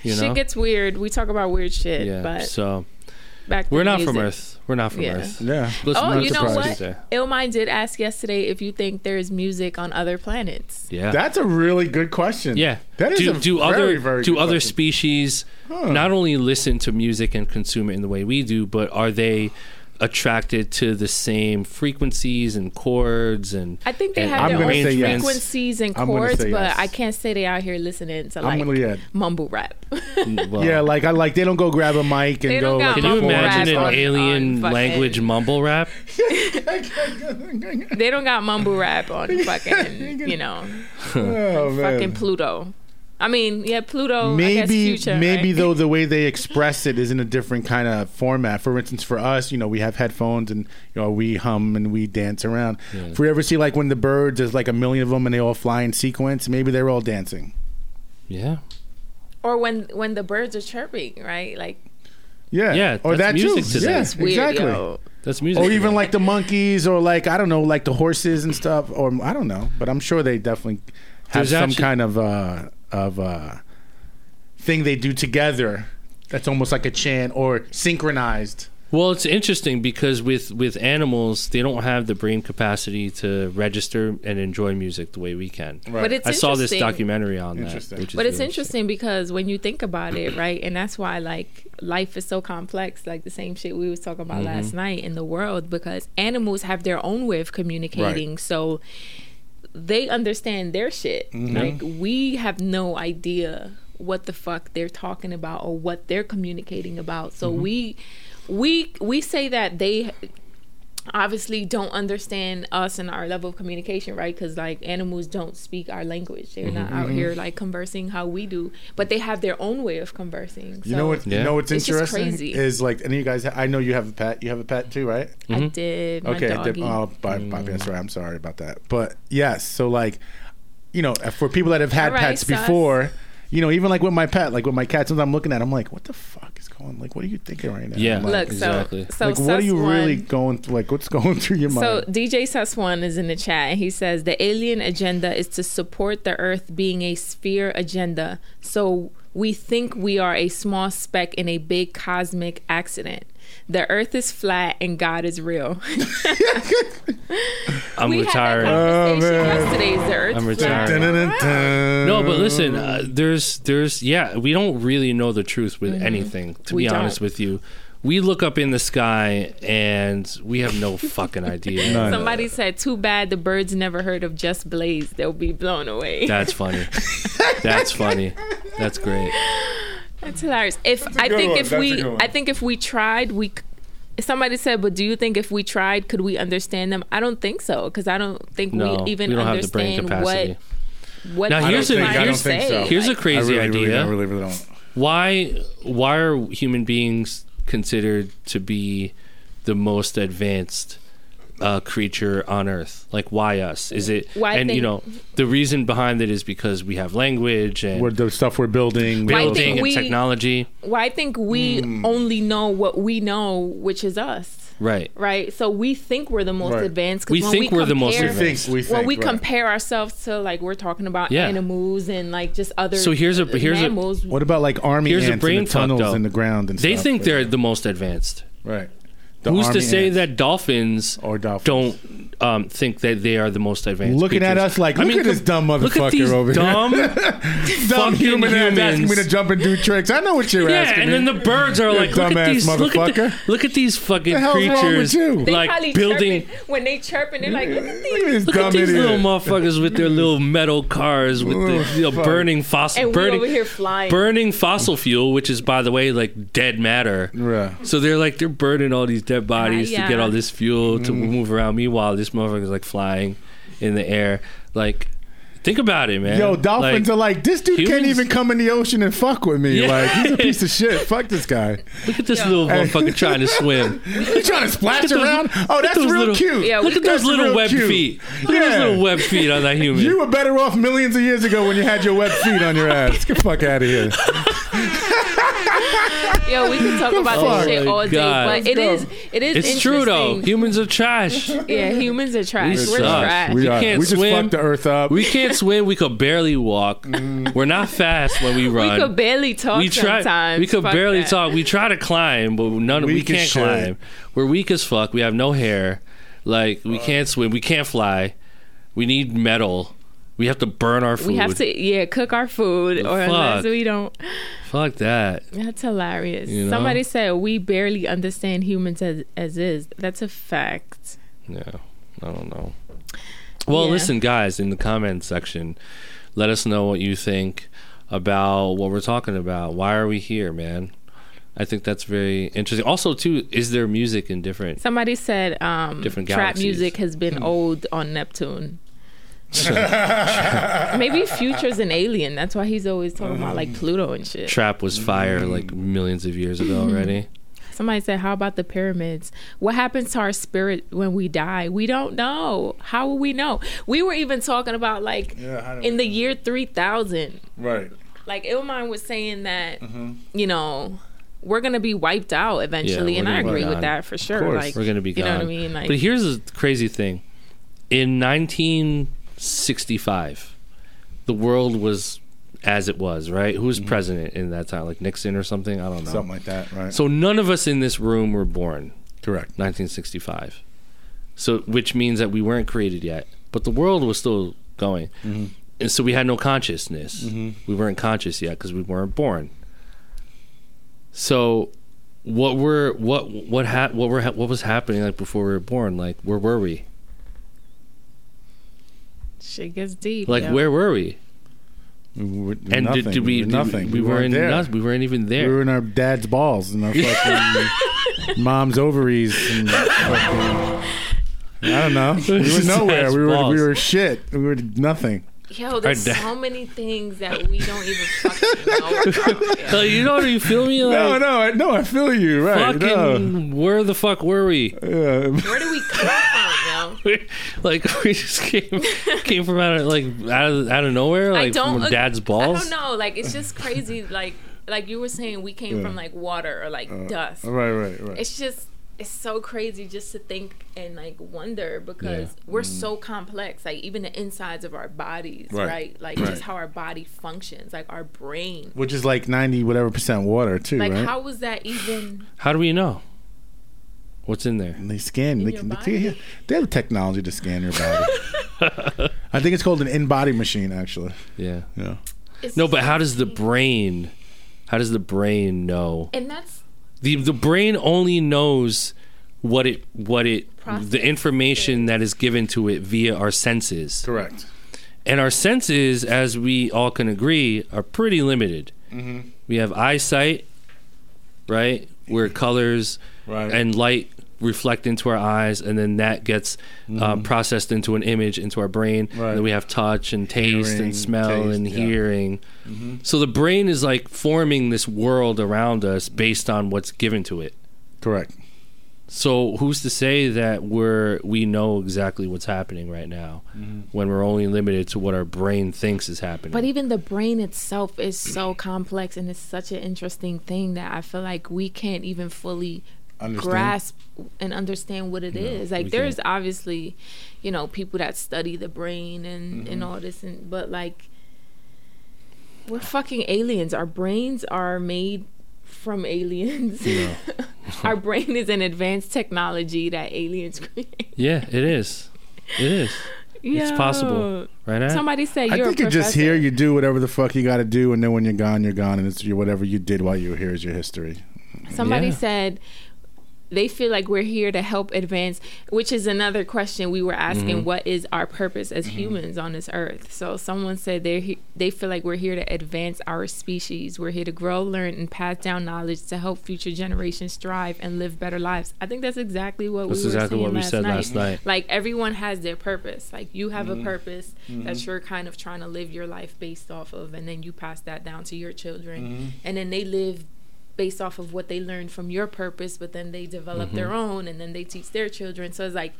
S3: You know.
S4: shit gets weird. We talk about weird shit,
S3: yeah.
S4: but
S3: so
S4: back to
S3: we're
S4: the
S3: not from. Earth. We're not from
S4: Yeah.
S3: Earth.
S2: Yeah.
S3: Listen,
S4: Oh,
S3: not
S4: you know
S3: surprised
S4: what?
S3: he's there.
S4: Illmind did ask yesterday if you think there's music on other planets.
S3: Yeah.
S2: That's a really good question.
S3: yeah.
S2: That is
S3: do,
S2: a
S3: do
S2: very,
S3: other
S2: very
S3: do other
S2: question.
S3: species not only listen to music and consume it in the way we do, but are they attracted to the same frequencies and chords and
S4: I think they
S3: and
S4: have their own
S2: say yes.
S4: frequencies and chords, but
S2: yes.
S4: I can't say they out here listening to like
S2: gonna- yeah.
S4: mumble rap.
S3: Mm, well,
S2: Yeah, like I like they don't go grab a mic and go.
S4: don't
S3: Can you imagine an alien language mumble rap?
S4: they don't got mumble rap on fucking, you know,
S2: oh,
S4: fucking Pluto. I mean, yeah, Pluto. I guess
S2: maybe
S4: future,
S2: maybe
S4: right?
S2: though the way they express it is in a different kind of format for instance for us you know we have headphones and you know we hum and we dance around if we ever see like when the birds there's like a million of them and they all fly in sequence maybe they're all dancing
S3: Yeah.
S4: or when when the birds are chirping, right? Like
S2: yeah
S3: Yeah,
S2: or that
S3: that's
S2: too
S3: music to them.
S2: yeah
S3: It's
S4: weird,
S2: exactly
S4: yo.
S3: That's music.
S2: or even like the monkeys or like i don't know like the horses and stuff or i don't know but i'm sure they definitely have
S3: There's
S2: some
S3: actually-
S2: kind of uh of uh thing they do together that's almost like a chant or synchronized
S3: Well, it's interesting because with with animals, they don't have the brain capacity to register and enjoy music the way we can.
S4: But it's
S3: I saw this documentary on that. Which is
S4: But it's
S3: really
S4: interesting because when you think about it, right, and that's why like life is so complex, like the same shit we was talking about
S3: Mm-hmm.
S4: last night in the world, because animals have their own way of communicating. So they understand their shit.
S3: Mm-hmm.
S4: Like we have no idea what the fuck they're talking about or what they're communicating about. So
S2: Mm-hmm.
S4: we we we say that they obviously don't understand us and our level of communication, right? Because like animals don't speak our language; they're mm-hmm, not
S2: Mm-hmm.
S4: out here like conversing how we do, but they have their own way of conversing.
S2: You know what?
S3: Yeah.
S2: You know what's
S4: It's
S2: interesting
S4: crazy.
S2: is like any of you guys. I know you have a pet. You have a pet too, right?
S4: I mm-hmm. did. My
S2: okay. I did-
S4: doggy.
S2: oh, Bobby, Bobby, that's mm. right. I'm sorry about that. But yes, so like, you know, for people that have had
S4: All right,
S2: pets
S4: sus.
S2: before, you know, even like with my pet, like with my cat, sometimes I'm looking at, it, I'm like, what the fuck is going? Like, what are you thinking right now?
S3: Yeah.
S2: Like,
S4: Look,
S3: Exactly.
S4: so so
S2: like, what are
S4: Sus
S2: you really going through? Like, what's going through your mind? So?
S4: DJ Suss One is in the chat and he says the alien agenda is to support the Earth being a sphere agenda. So we think we are a small speck in a big cosmic accident. The Earth is flat and God is real.
S3: I'm
S4: we
S3: retired.
S4: had that conversation
S2: Oh,
S4: yesterday. Is the Earth
S3: I'm. No, but listen, uh, there's, there's, yeah, we don't really know the truth with anything. To
S4: Mm-hmm. We
S3: be
S4: don't.
S3: honest with you, we look up in the sky and we have no fucking idea.
S2: None.
S4: Somebody said, "Too bad the birds never heard of Just Blaze. They'll be blown away."
S3: That's funny. That's funny. That's great.
S4: That's hilarious. If
S2: a
S4: I
S2: good
S4: think
S2: one.
S4: if
S2: That's
S4: we. I think if we tried, we. c- Somebody said, but do you think if we tried, could we understand them? I don't think so, because I don't think
S3: No,
S4: we even
S3: we don't have the brain
S4: understand
S3: capacity.
S4: what what
S3: Now,
S4: they're
S3: here's a-
S4: trying to
S3: I don't
S2: think
S4: say.
S2: so.
S3: Here's a crazy
S2: I really, really,
S3: idea.
S2: don't, really, really don't.
S3: why why are human beings considered to be the most advanced uh, creature on earth like why us is it
S4: Why
S3: and you know the reason behind it is because we have language and
S2: We're the stuff we're building. we
S4: Why
S2: also-
S3: building and
S4: we-
S3: technology
S4: well, I think we
S2: Hmm.
S4: only know what we know, which is us,
S3: right
S4: right? So we think we're the most
S2: Right.
S4: advanced. 'cause
S3: We
S4: when
S3: think
S4: we
S3: we're the most
S4: compare-
S2: we think, we think,
S4: when we
S2: right.
S4: compare ourselves to like we're talking about
S3: Yeah.
S4: animals and like just other
S3: So here's a- here's a-
S2: What about like army
S3: Here's a brain
S2: in the tunnels
S3: though.
S2: in the ground and
S3: they
S2: stuff?
S3: think
S2: Like,
S3: they're the most advanced
S2: right.
S3: Who's to say
S2: ants.
S3: that dolphins
S2: Or dolphins.
S3: don't um, think that they are the most advanced
S2: Looking at us like, look at this dumb
S3: look at
S2: motherfucker
S3: these
S2: over here.
S3: dumb
S2: dumb human ass asking me to jump and do tricks. I know what you're
S3: Yeah,
S2: asking
S3: and
S2: me.
S3: then the birds are like, look at these, look at, the,
S2: motherfucker.
S3: look at these fucking
S2: The hell's wrong with
S3: creatures,
S2: you?
S4: They
S3: like
S4: probably
S3: building.
S4: chirping, when they chirping, they're like, look at
S2: Look at
S4: these.
S2: this
S3: Look at these little motherfuckers with their little metal cars with the you know, burning fossil,
S4: And we
S3: burning,
S4: over here flying.
S3: burning fossil fuel, which is by the way like dead matter.
S2: Yeah.
S3: So they're like they're burning all these dead bodies
S4: yeah.
S3: to get all this fuel to
S2: Mm.
S3: move around. Meanwhile, this motherfucker's like flying in the air. Like, think about it, man.
S2: Yo, dolphins
S3: Like,
S2: are like, this dude can't even come in the ocean and fuck with me.
S3: Yeah.
S2: Like, he's a piece of shit. Fuck this guy.
S3: Look at this little motherfucker trying to swim.
S2: He's trying to splash
S3: those-
S2: around? Oh, that's
S3: those
S2: real
S3: little-
S2: cute.
S4: Yeah,
S3: Look at those little web
S2: cute.
S3: feet. Look at
S2: Yeah.
S3: those little web feet on that human.
S2: You were better off millions of years ago when you had your web feet on your ass. Get the fuck out of here.
S4: Yo, we can talk about
S2: fuck?
S4: this shit
S3: Oh my
S4: all day, but it
S2: Let's
S4: is
S2: go.
S4: it is
S3: it's true though.
S4: interesting.
S3: Humans are trash.
S4: Yeah, humans are trash.
S3: We
S4: We're
S3: suck.
S4: trash.
S2: We
S3: You
S2: are.
S3: can't
S2: we just
S3: swim.
S2: fucked the earth up.
S3: We can't swim. We could barely walk. Mm. We're not fast when we run.
S4: We could barely talk
S3: we try.
S4: sometimes.
S3: We could
S4: Fuck
S3: barely
S4: that.
S3: talk. We try to climb, but none. we
S2: as
S3: can't
S2: shit.
S3: climb. We're weak as fuck. We have no hair. Like we can't swim. We can't fly. We need metal. We have to burn our food.
S4: We have to, yeah, cook our food, or unless we don't.
S3: Fuck that.
S4: That's hilarious.
S3: You know?
S4: Somebody said we barely understand humans as as is. That's a fact.
S3: Yeah. I don't know. Well,
S4: Yeah.
S3: listen, guys, in the comment section, let us know what you think about what we're talking about. Why are we here, man? I think that's very interesting. Also, too, is there music in different?
S4: Somebody said um,
S3: Different
S4: trap music has been old on Neptune. Maybe Future's an alien. That's why he's always talking about like Pluto and shit.
S3: Trap was fire like millions of years ago already.
S4: Somebody said, "How about the pyramids? What happens to our spirit when we die? We don't know. How will we know? We were even talking about like
S2: Yeah,
S4: in
S2: we-
S4: the year three thousand.
S2: right.
S4: Like Illmind was saying that mm-hmm. you know we're gonna be wiped out eventually,
S3: we're
S4: and I agree with that for sure.
S2: course.
S4: Like
S3: We're gonna be
S4: you know what I mean? Like
S3: but here's the crazy thing: in 1965, the world was as it was. Right? Who was mm-hmm. president in that time? Like Nixon or something? I don't know.
S2: Something like that, right?
S3: So none of us in this room were born
S2: Correct.
S3: 1965. So which means that we weren't created yet, but the world was still going, mm-hmm. and so we had no consciousness. Mm-hmm. We weren't conscious yet because we weren't born. So, what were what what ha- what were ha- what was happening like before we were born? Like where were we?
S4: shit gets deep.
S3: Like
S4: yo.
S3: where were we?
S2: We were,
S3: And
S2: nothing.
S3: did, did we?
S2: were nothing?
S3: We, we, were
S2: weren't.
S3: Noth- we weren't even there.
S2: We were in our dad's balls and our fucking mom's ovaries. And fucking, I don't know. We were nowhere. We were
S3: balls.
S2: we were shit. We were nothing.
S4: Yo, there's
S3: dad-
S4: so many things that we don't even fucking know. about.
S3: Like, you know, what you feel me? Like,
S2: No, no, I, no. I feel you. Right?
S3: fucking,
S2: No.
S3: where the fuck were we?
S2: Yeah.
S4: Where do we come from, yo?
S3: like we just came came from out of like out of out of nowhere,
S4: I
S3: like
S4: don't
S3: from
S4: ag-
S3: dad's
S4: I don't know. Like it's just crazy. Like like you were saying, we came
S2: Yeah.
S4: from like water or like uh, dust.
S2: Right, right, right.
S4: It's just it's so crazy just to think and like wonder because
S2: Yeah.
S4: we're mm. so complex. Like even the insides of our bodies,
S2: Right.
S4: right? Like
S2: Right.
S4: just how our body functions, like our brain.
S2: Which is like ninety whatever percent water too,
S4: Like
S2: right?
S4: how was that even?
S3: How do we know? What's in there?
S2: And they scan.
S4: In
S2: They, can,
S4: body?
S2: they, they have technology to scan your body. I think it's called an in-body machine, actually.
S3: Yeah.
S2: Yeah.
S4: It's
S3: No, but how does the brain? How does the brain know?
S4: And that's
S3: the The brain only knows what it what it
S4: Process
S3: the information that is given to it via our senses.
S2: Correct.
S3: And our senses, as we all can agree, are pretty limited.
S2: Mm-hmm.
S3: We have eyesight, right? Where colors
S2: Right.
S3: and light reflect into our eyes, and then that gets uh, processed into an image into our brain.
S2: Mm-hmm. Right.
S3: And then we have touch and taste
S2: Hearing,
S3: and smell
S2: taste,
S3: and
S2: yeah. Mm-hmm.
S3: hearing. So the brain is like forming this world around us based on what's given to it.
S2: Correct.
S3: So who's to say that we're we know exactly what's happening right now when we're only limited to what our brain thinks is happening?
S4: But even the brain itself is so complex and it's such an interesting thing that I feel like we can't even fully
S2: Understand?
S4: grasp and understand what it is.
S3: we
S4: Like there's
S3: can't.
S4: obviously, you know, people that study the brain and
S2: Mm-hmm.
S4: and all this and but like we're fucking aliens. Our brains are made from aliens. Our brain is an advanced technology that aliens create.
S3: yeah, it is. It is. It's possible, right? Nat?
S4: Somebody said
S2: I
S4: you're
S2: think
S4: a
S2: you're just here. You do whatever the fuck you got to do, and then when you're gone, you're gone, and it's your whatever you did while you were here is your history.
S4: Somebody
S3: Yeah.
S4: said they feel like we're here to help advance, which is another question we were asking.
S3: Mm-hmm.
S4: what is our purpose as humans on this earth? So someone said they he- they feel like we're here to advance our species. We're here to grow, learn, and pass down knowledge to help future generations thrive and live better lives. I think that's exactly what
S3: That's
S4: we were
S3: exactly
S4: saying
S3: what we
S4: last
S3: said
S4: night.
S3: last night.
S4: Like everyone has their purpose. Like you have
S3: Mm-hmm.
S4: a purpose that you're kind of trying to live your life based off of, and then you pass that down to your children,
S3: Mm-hmm.
S4: and then they live based off of what they learned from your purpose, but then they develop
S3: Mm-hmm.
S4: their own, and then they teach their children. So it's like,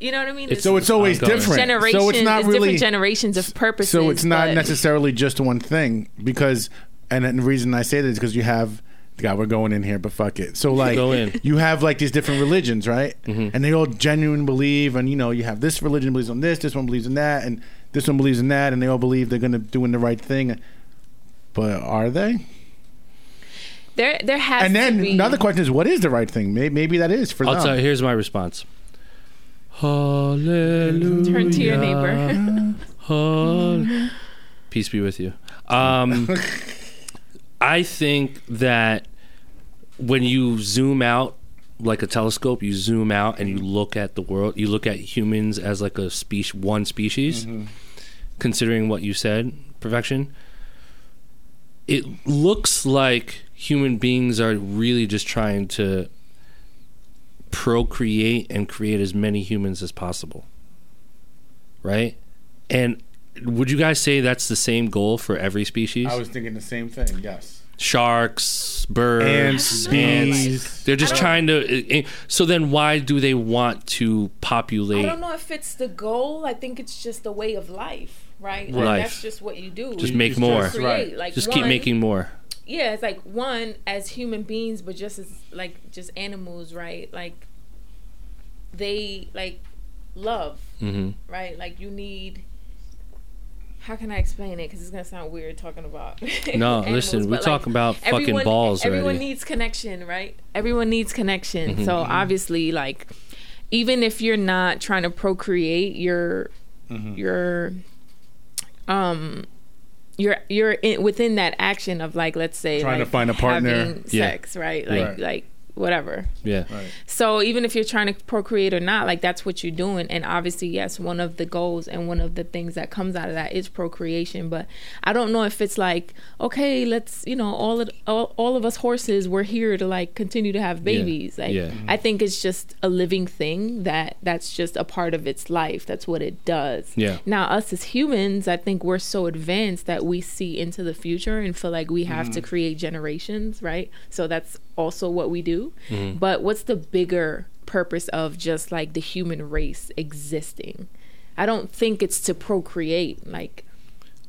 S4: you know what I mean?
S3: It's-
S2: So it's always
S3: Ongoing.
S2: different.
S4: generations.
S2: So it's not really.
S4: different generations of purposes.
S2: so it's not
S4: but-
S2: necessarily just one thing because, and the reason I say that is because you have. God, we're going in here, but fuck it. So like,
S3: Go in.
S2: you have like these different religions, right? And they all genuine believe, and you know, you have this religion believes on this, this one believes in that, and this one believes in that, and they all believe they're gonna doing the right thing. But are they?
S4: There, there has
S2: And then
S4: to be.
S2: another question is, what is the right thing? Maybe, maybe that is for
S3: I'll
S2: them.
S3: tell you. Here's my response. Hallelujah.
S4: Turn to your neighbor.
S3: Hall- Peace be with you. Um, I think that when you zoom out like a telescope, you zoom out and you look at the world. You look at humans as like a species, one species. Considering what you said, perfection. It looks like human beings are really just trying to procreate and create as many humans as possible. Right? And would you guys say that's the same goal for every species?
S2: I was thinking the same thing. Yes.
S3: Sharks, birds,
S2: Ants,
S3: ants.
S2: bees.
S3: They're just trying to. eh, So then, why do they want to populate?
S4: I don't know if it's the goal. I think it's just a way of life, right? Like
S3: Life.
S4: that's just what you do.
S3: Just
S4: You
S3: make more.
S4: create.
S2: Right.
S4: Like
S3: Just keep making more.
S4: Yeah, it's like one as human beings, but just as like just animals, right? Like they like love,
S3: hmm
S4: right? Like you need. How can I explain it? Because it's gonna sound weird talking about.
S3: No,
S4: animals,
S3: listen, we
S4: but,
S3: talk about fucking
S4: everyone-
S3: balls
S4: Everyone
S3: already.
S4: needs connection, right? Everyone needs connection.
S3: Mm-hmm,
S4: So obviously, like, even if you're not trying to procreate, you're
S3: Mm-hmm.
S4: you're um you're you're in, within that action of like let's say
S2: Trying to find a partner.
S4: having
S3: Yeah.
S4: sex right like
S2: Right.
S4: like whatever.
S3: Yeah.
S4: So even if you're trying to procreate or not, like that's what you're doing. And obviously, yes, one of the goals and one of the things that comes out of that is procreation. But I don't know if it's like, okay, let's, you know, all of all, all of us horses, we're here to like continue to have babies. Like
S3: Yeah.
S4: I think it's just a living thing that that's just a part of its life. That's what it does.
S3: Yeah.
S4: Now us as humans, I think we're so advanced that we see into the future and feel like we have to mm-hmm. create generations, right? So that's also what we do. Mm-hmm. But what's the bigger purpose of just like the human race existing? I don't think it's to procreate. Like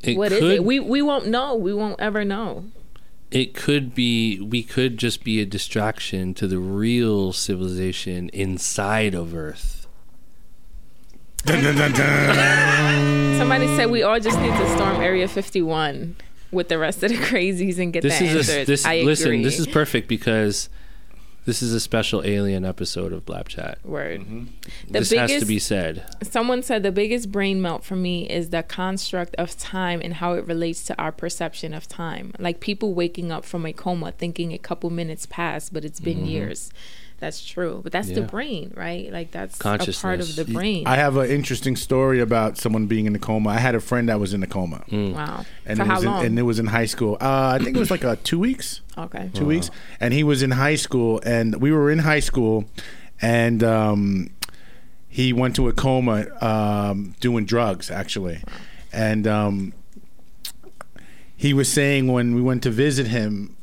S3: It
S4: what is
S3: could,
S4: it? We we won't know. We won't ever know.
S3: it could be we could just be a distraction to the real civilization inside of Earth.
S2: Dun, dun, dun, dun.
S4: Somebody said we all just need to storm Area 51 with the rest of the crazies and get
S3: This
S4: that
S3: is a,
S4: answered.
S3: this
S4: I
S3: listen,
S4: agree.
S3: this is perfect because this is a special alien episode of Blap Chat.
S4: word.
S2: Mm-hmm.
S4: The
S3: this
S4: biggest
S3: has to be said.
S4: Someone said the biggest brain melt for me is the construct of time and how it relates to our perception of time. Like people waking up from a coma thinking a couple minutes passed, but it's been years. That's true. But that's the
S3: Mm-hmm.
S4: Brain, right? Like that's a part of the brain.
S2: I have an interesting story about someone being in a coma. I had a friend that was in a coma,
S4: wow.
S2: and
S4: for
S2: it
S4: how
S2: was
S4: long?
S2: In, and it was in high school. Uh, I think it was like uh, two weeks.
S4: okay.
S2: two weeks and he was in high school and we were in high school and um, he went to a coma um, doing drugs actually and um, he was saying when we went to visit him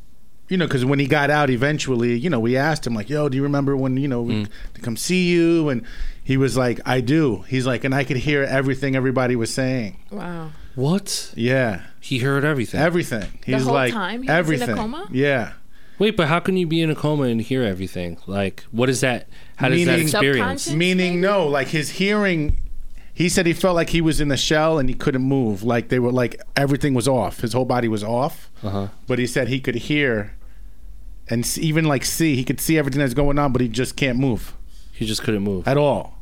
S2: you know because when he got out eventually you know we asked him like yo do you remember when you know we mm. to come see you and he was like i do he's like and i could hear everything everybody was saying
S4: Wow.
S3: What?
S2: yeah
S3: He heard everything.
S2: Everything he's
S4: whole
S2: like
S4: time he was in a
S2: everything
S4: coma?
S2: yeah
S3: Wait, but how can you be in a coma and hear everything? Like, what is that? How does that experience?
S4: Subconscious?
S2: Meaning, no, like his hearing. He said he felt like he was in a shell and he couldn't move. Like they were like everything was off. His whole body was off.
S3: Uh-huh.
S2: But he said he could hear, and s- even like see. He could see everything that's going on, but he just can't move
S3: He just couldn't move.
S2: at all.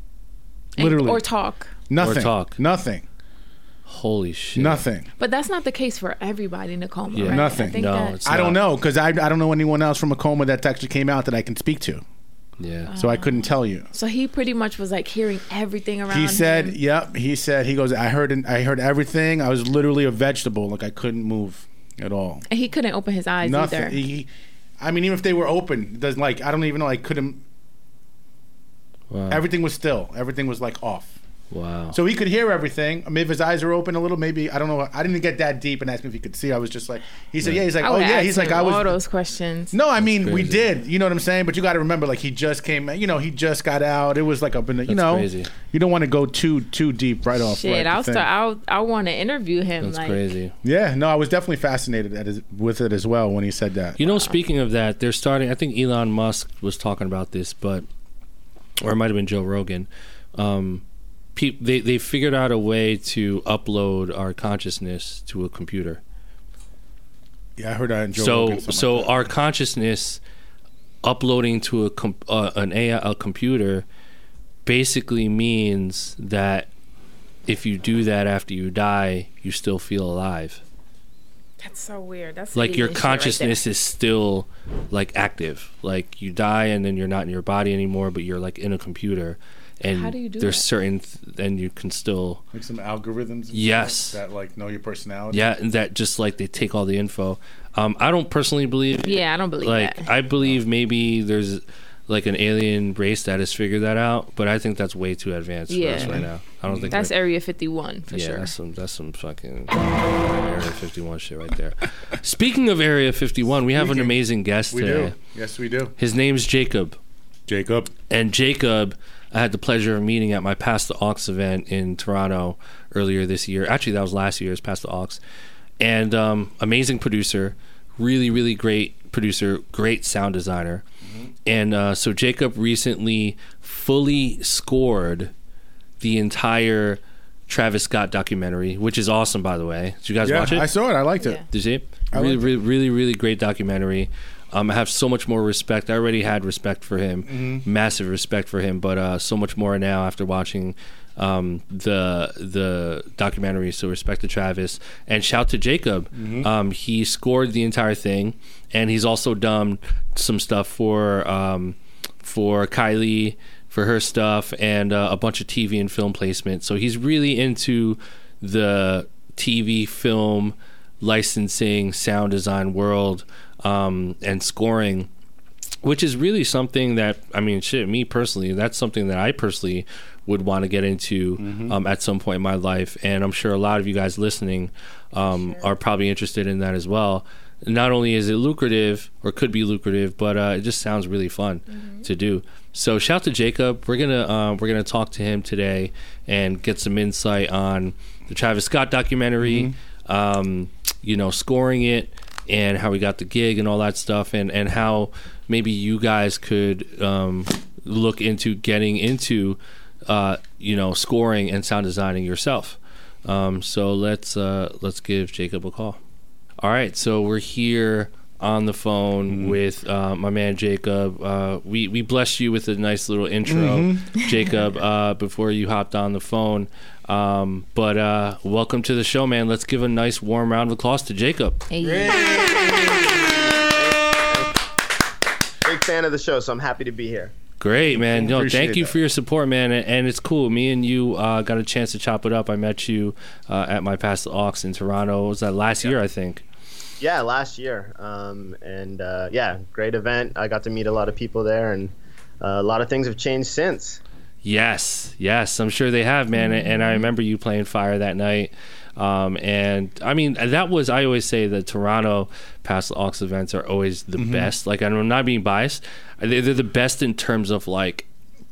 S4: And-
S2: Literally,
S4: or talk.
S2: nothing.
S3: talk.
S2: Nothing.
S3: Holy shit.
S2: Nothing.
S4: But that's not the case for everybody in a coma.
S3: Yeah.
S4: right?
S2: Nothing.
S4: I think
S3: No,
S4: that-
S3: it's
S2: I don't know because I I don't know anyone else from a coma that actually came out that I can speak to.
S3: Yeah.
S2: So I couldn't tell you.
S4: so he pretty much was like hearing everything around
S2: He said,
S4: him.
S2: "Yep." He said, "He goes. I heard. I heard everything. I was literally a vegetable. Like I couldn't move at all.
S4: And he couldn't open his eyes
S2: Nothing.
S4: either.
S2: He, I mean, even if they were open, it doesn't like I don't even know. I couldn't.
S3: Wow.
S2: Everything was still. Everything was like off.
S3: Wow.
S2: So he could hear everything. I mean, if his eyes were open a little, maybe I don't know. I didn't get that deep and ask him if he could see. I was just like, he said, yeah. He's like,
S4: I
S2: oh yeah. He's like, I was.
S4: all those questions.
S2: No, I mean we did. You know what I'm saying? But you got to remember, like he just came. You know, he just got out. It was like up in the. You
S3: That's
S2: know,
S3: crazy.
S2: you don't want to go too too deep right off.
S4: Shit,
S2: right,
S4: I'll start. I'll. I want to interview him.
S3: That's
S4: like,
S3: crazy.
S2: Yeah, no, I was definitely fascinated his, with it as well when he said that.
S3: You know, speaking of that, they're starting. I think Elon Musk was talking about this, but or it might have been Joe Rogan. Um, pe- they they figured out a way to upload our consciousness to a computer.
S2: Yeah, I heard that. In Joe
S3: so so
S2: like
S3: our consciousness uploading to a com- uh, an AI a computer basically means that if you do that after you die, you still feel alive.
S4: That's so weird. That's
S3: like your
S4: alien shit right
S3: consciousness is still like active like you die and then you're not in your body anymore but you're like in a computer and
S4: How do you do
S3: there's
S4: that?
S3: certain th- and you can still
S2: like some algorithms.
S3: Yes.
S2: that like know your personality.
S3: yeah and that just like they take all the info um i don't personally believe.
S4: Yeah, I don't believe
S3: like
S4: that.
S3: i believe maybe there's like an alien race that has figured that out but i think that's way too advanced for us right now i don't think
S4: That's
S3: we're-
S4: Area 51 for
S3: yeah,
S4: sure.
S3: that's some that's some fucking Area 51 shit right there. Speaking of Area 51, we have an amazing guest
S2: we
S3: today.
S2: do. Yes, we do.
S3: His name's Jacob.
S2: Jacob.
S3: And Jacob, I had the pleasure of meeting at my Pass the Aux event in Toronto earlier this year. Actually, that was last year's Pass the Aux. And um, amazing producer, really, really great producer, great sound designer. And uh, so Jacob recently fully scored the entire Travis Scott documentary, which is awesome, by the way. Did you guys
S2: Yeah,
S3: watch it?
S2: I saw it. I liked it.
S4: Yeah.
S3: Did you see it?
S2: I
S3: Really,
S2: liked it.
S3: really, really, really great documentary. Um, I have so much more respect. I already had respect for him, massive respect for him, but uh, so much more now after watching um, the the documentary. So respect to Travis and shout to Jacob. Um, he scored the entire thing, and he's also done some stuff for um, for Kylie for her stuff and uh, a bunch of TV and film placement. So he's really into the TV, film, licensing, sound design world, um, and scoring which is really something that I mean, shit. Me personally, that's something that I personally would want to get into um, at some point in my life, and I'm sure a lot of you guys listening um, are probably interested in that as well. Not only is it lucrative or could be lucrative, but uh, it just sounds really fun to do. So shout to Jacob. We're gonna uh, we're gonna talk to him today and get some insight on the Travis Scott documentary. Um, you know, scoring it and how we got the gig and all that stuff, and and how maybe you guys could um, look into getting into uh, you know scoring and sound designing yourself. Um, so let's uh, let's give Jacob a call. All right, so we're here on the phone with uh, my man Jacob. Uh, we we blessed you with a nice little intro, Jacob, uh, before you hopped on the phone. Um, but uh, welcome to the show, man. Let's give a nice warm round of applause to Jacob.
S4: Hey.
S5: Big fan of the show, so I'm happy to be here.
S3: Great, man. No,
S2: Appreciate
S3: thank you
S2: that.
S3: for your support, man. And, and it's cool. Me and you uh, got a chance to chop it up. I met you uh, at my Pass Aux in Toronto. What was that last year, I think?
S5: Yeah, last year, um, and uh, yeah, great event. I got to meet a lot of people there, and uh, a lot of things have changed since.
S3: Yes, yes, I'm sure they have, man. And I remember you playing Fire that night. Um, and I mean, that was, I always say that Toronto Pass Aux events are always the best. Like, I'm not being biased. They're, they're the best in terms of like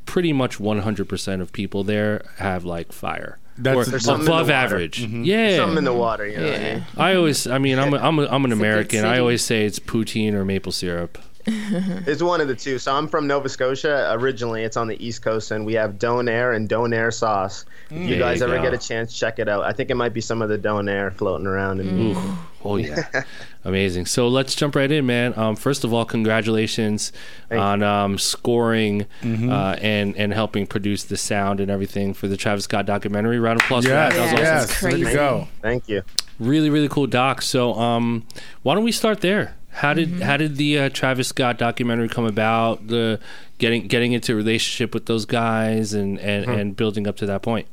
S3: pretty much 100% of people there have like fire.
S2: That's-
S3: or
S2: There's
S5: something in the
S3: above average. Mm-hmm. Yeah.
S5: Something in the water, you know. What I
S4: Yeah.
S5: mean?
S3: I always, I mean, I'm, a, I'm, a, I'm an
S4: It's a good
S3: American. I always say it's poutine or maple syrup.
S5: It's one of the two. So I'm from Nova Scotia. Originally, it's on the East Coast, and we have Donair and Donair sauce. If you
S3: There
S5: guys
S3: you
S5: ever
S3: go.
S5: get a chance, check it out. I think it might be some of the Donair floating around. In And
S3: Oh yeah, amazing. So let's jump right in, man. Um, first of all, congratulations
S5: Thank
S3: on um, scoring uh, and and helping produce the sound and everything for the Travis Scott documentary. Round of applause
S2: Yes,
S3: for that. That was
S4: Yeah.
S3: awesome.
S2: yes.
S4: Crazy.
S2: There you go.
S5: thank you.
S3: Really, really cool doc. So um, why don't we start there? How did how did the uh, Travis Scott documentary come about? The getting getting into a relationship with those guys and and, and building up to that point.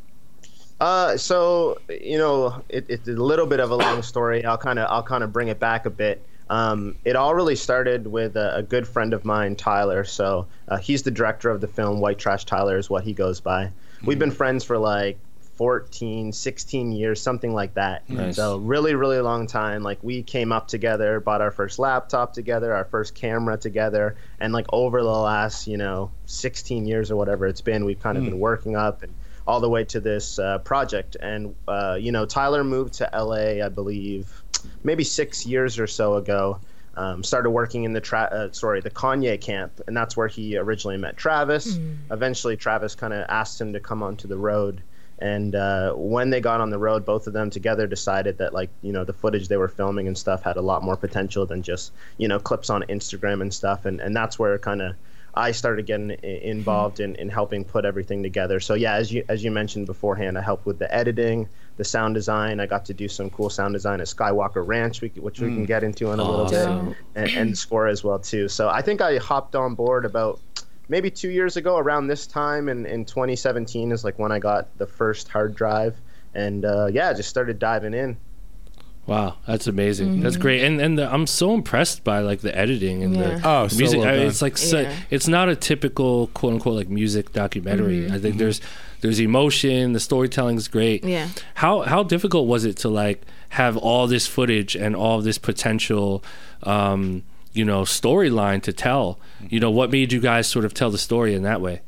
S5: Uh, so you know, it, it's a little bit of a long story. I'll kind of I'll kind of bring it back a bit. Um, it all really started with a, a good friend of mine, Tyler. So uh, he's the director of the film. White Trash Tyler is what he goes by. We've been friends for like 14, 16 years, something like that.
S3: Nice.
S5: So really, really long time. Like we came up together, bought our first laptop together, our first camera together, and like over the last, you know, 16 years or whatever it's been, we've kind of been working up and all the way to this uh, project. And uh, you know, Tyler moved to LA, I believe, maybe six years or so ago. Um, started working in the tra- uh, sorry the Kanye camp, and that's where he originally met Travis. Eventually, Travis kind of asked him to come onto the road. And uh, when they got on the road, both of them together decided that, like, you know, the footage they were filming and stuff had a lot more potential than just, you know, clips on Instagram and stuff. And, and that's where kind of I started getting involved in, in helping put everything together. So yeah, as you as you mentioned beforehand, I helped with the editing, the sound design. I got to do some cool sound design at Skywalker Ranch, which we can get into in a little bit, and, and score as well too. So I think I hopped on board about maybe two years ago, around this time, in, in 2017 is like when I got the first hard drive, and uh, yeah, just started diving in.
S3: Wow, that's amazing. That's great, and and the, I'm so impressed by like the editing and
S4: Yeah.
S3: the
S2: Oh,
S3: the
S2: so
S3: music.
S2: well
S3: I-
S2: done.
S3: it's like so,
S4: Yeah.
S3: it's not a typical quote unquote like music documentary. I think there's there's emotion. The storytelling is great.
S4: Yeah.
S3: How how difficult was it to like have all this footage and all this potential, um, you know, storyline to tell? You know, what made you guys sort of tell the story in that way?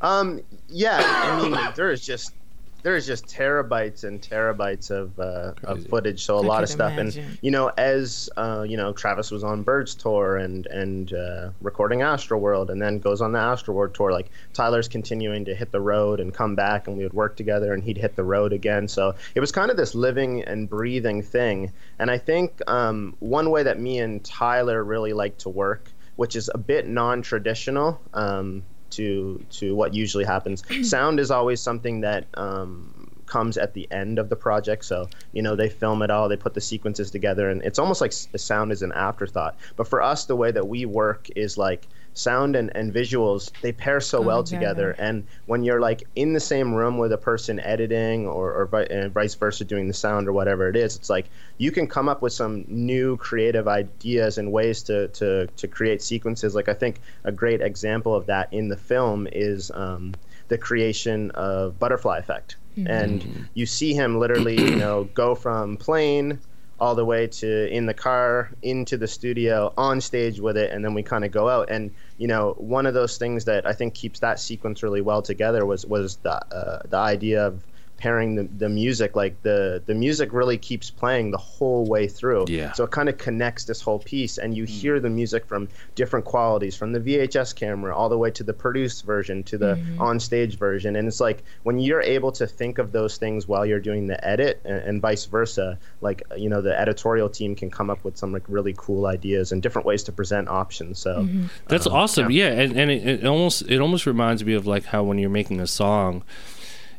S5: Um, yeah, I mean, there is just there is just terabytes and terabytes of uh, of footage. So a
S4: I
S5: lot of stuff,
S4: imagine.
S5: and you know, as uh, you know, Travis was on Bird's tour and and uh, recording Astroworld, and then goes on the Astroworld tour. Like Tyler's continuing to hit the road and come back, and we would work together, and he'd hit the road again. So it was kind of this living and breathing thing. And I think um, one way that me and Tyler really like to work, which is a bit non-traditional. Um, to to what usually happens. Sound is always something that um, comes at the end of the project. So you know they film it all, they put the sequences together, and it's almost like s- sound is an afterthought. But for us, the way that we work is like sound and, and visuals they pair so
S4: Come
S5: well
S4: together.
S5: together and when you're like in the same room with a person editing or, or and vice versa doing the sound or whatever it is it's like you can come up with some new creative ideas and ways to, to, to create sequences. Like i think a great example of that in the film is um, the creation of butterfly effect. And you see him literally you know go from plane all the way to in the car into the studio on stage with it and then we kind of go out. And you know one of those things that i think keeps that sequence really well together was was the uh, the idea of pairing the, the music like the the music really keeps playing the whole way through.
S3: Yeah.
S5: so it kind of connects this whole piece and you hmm. hear the music from different qualities from the vhs camera all the way to the produced version to the mm-hmm. on stage version. And it's like when you're able to think of those things while you're doing the edit and, and vice versa like you know the editorial team can come up with some like really cool ideas and different ways to present options so. Mm-hmm.
S3: That's
S5: Um,
S3: awesome. Yeah, and, and it, it almost it almost reminds me of like how when you're making a song,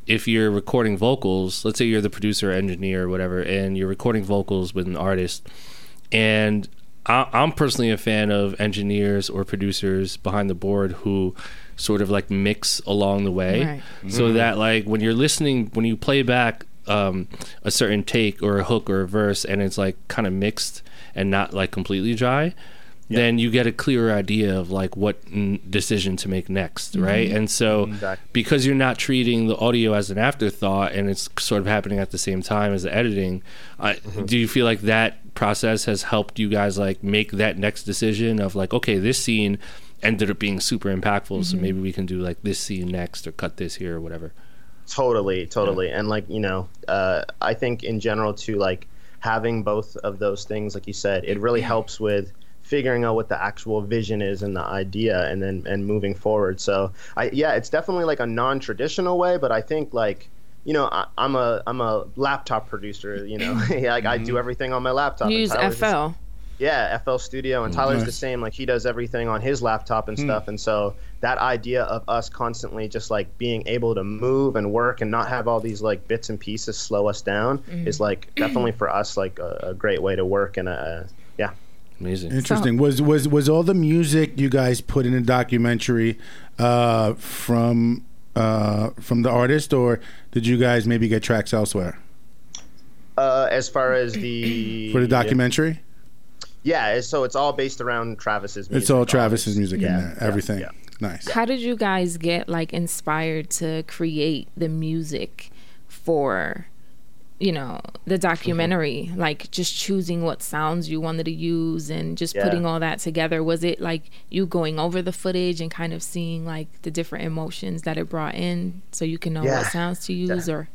S3: if you're recording vocals, let's say you're the producer, or engineer, or whatever, and you're recording vocals with an artist, and I, I'm personally a fan of engineers or producers behind the board who sort of like mix along the way,
S4: Right.
S3: so that like when you're listening, when you play back um, a certain take or a hook or a verse, and it's like kind of mixed and not like completely dry then you get a clearer idea of like what mm, decision to make next, right? And so
S5: Exactly.
S3: because you're not treating the audio as an afterthought and it's sort of happening at the same time as the editing, I do you feel like that process has helped you guys like make that next decision of like okay, this scene ended up being super impactful, so maybe we can do like this scene next or cut this here or whatever.
S5: Totally, totally. And like, you know, uh, I think in general too, like having both of those things, like you said, it really helps with figuring out what the actual vision is and the idea and then and moving forward. So I yeah, it's definitely like a non traditional way, but I think like you know, I, I'm a I'm a laptop producer. You know, like I do mm-hmm. everything on my laptop.
S4: You
S5: and
S4: use
S5: Tyler's the
S4: FL.
S5: yeah, FL Studio, and Tyler's the same. Like he does everything on his laptop and hmm. stuff, and so that idea of us constantly just like being able to move and work and not have all these like bits and pieces slow us down mm-hmm. is like definitely for us like a, a great way to work and a yeah.
S3: Amazing.
S2: Interesting. was was was all the music you guys put in the documentary uh, from uh, from the artist, or did you guys maybe get tracks elsewhere
S5: Uh, as far as the
S2: for the documentary?
S5: yeah, so it's all based around Travis's. Music
S2: It's all
S5: always.
S2: Travis's music
S5: Yeah,
S2: in there.
S5: yeah,
S2: Everything.
S5: yeah.
S2: Nice.
S4: How did you guys get like inspired to create the music for you know the documentary like just choosing what sounds you wanted to use and just
S5: Yeah.
S4: putting all that together was it like you going over the footage and kind of seeing like the different emotions that it brought in so you can know
S5: Yeah.
S4: what sounds to use or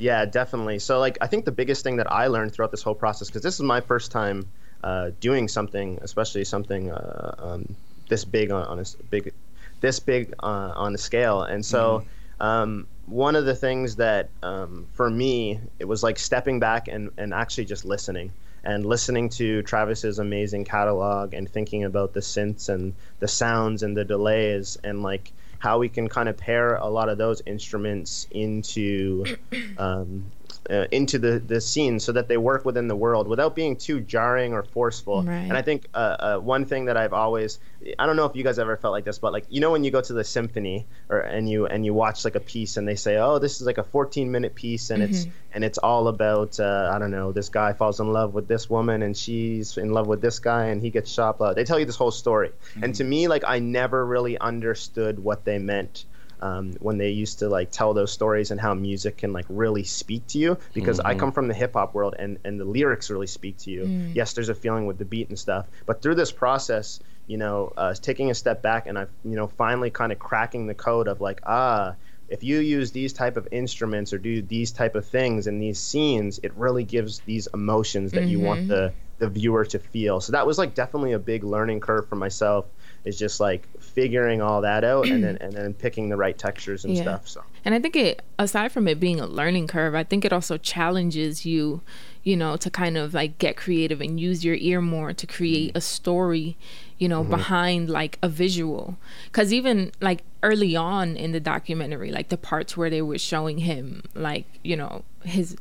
S5: Yeah, definitely. So, like, I think the biggest thing that I learned throughout this whole process, because this is my first time uh, doing something, especially something uh, um, this big on, on a big, this big uh, on a scale, and so. Um, one of the things that um, for me it was like stepping back and, and actually just listening. And listening to Travis's amazing catalog and thinking about the synths and the sounds and the delays and like how we can kind of pair a lot of those instruments into um, uh, into the, the scene so that they work within the world without being too jarring or forceful.
S4: Right.
S5: And I think uh, uh, one thing that I've always I don't know if you guys ever felt like this, but like you know when you go to the symphony or and you and you watch like a piece and they say, oh, this is like a 14 minute piece and it's and it's all about uh, I don't know this guy falls in love with this woman and she's in love with this guy and he gets shot. Blah. They tell you this whole story, and to me like I never really understood what they meant um, when they used to like tell those stories and how music can like really speak to you because I come from the hip hop world and and the lyrics really speak to you. Yes, there's a feeling with the beat and stuff, but through this process, you know, uh, taking a step back and I, you know, finally kind of cracking the code of like ah. if you use these type of instruments or do these type of things in these scenes, it really gives these emotions that you want the the viewer to feel. So that was like definitely a big learning curve for myself. Is just like figuring all that out and then and then picking the right textures and
S4: Yeah.
S5: stuff. So
S4: And I think it, aside from it being a learning curve, I think it also challenges you, you know, to kind of like get creative and use your ear more to create a story, you know, mm-hmm. behind like a visual. Because even like early on in the documentary, like the parts where they were showing him, like, you know, his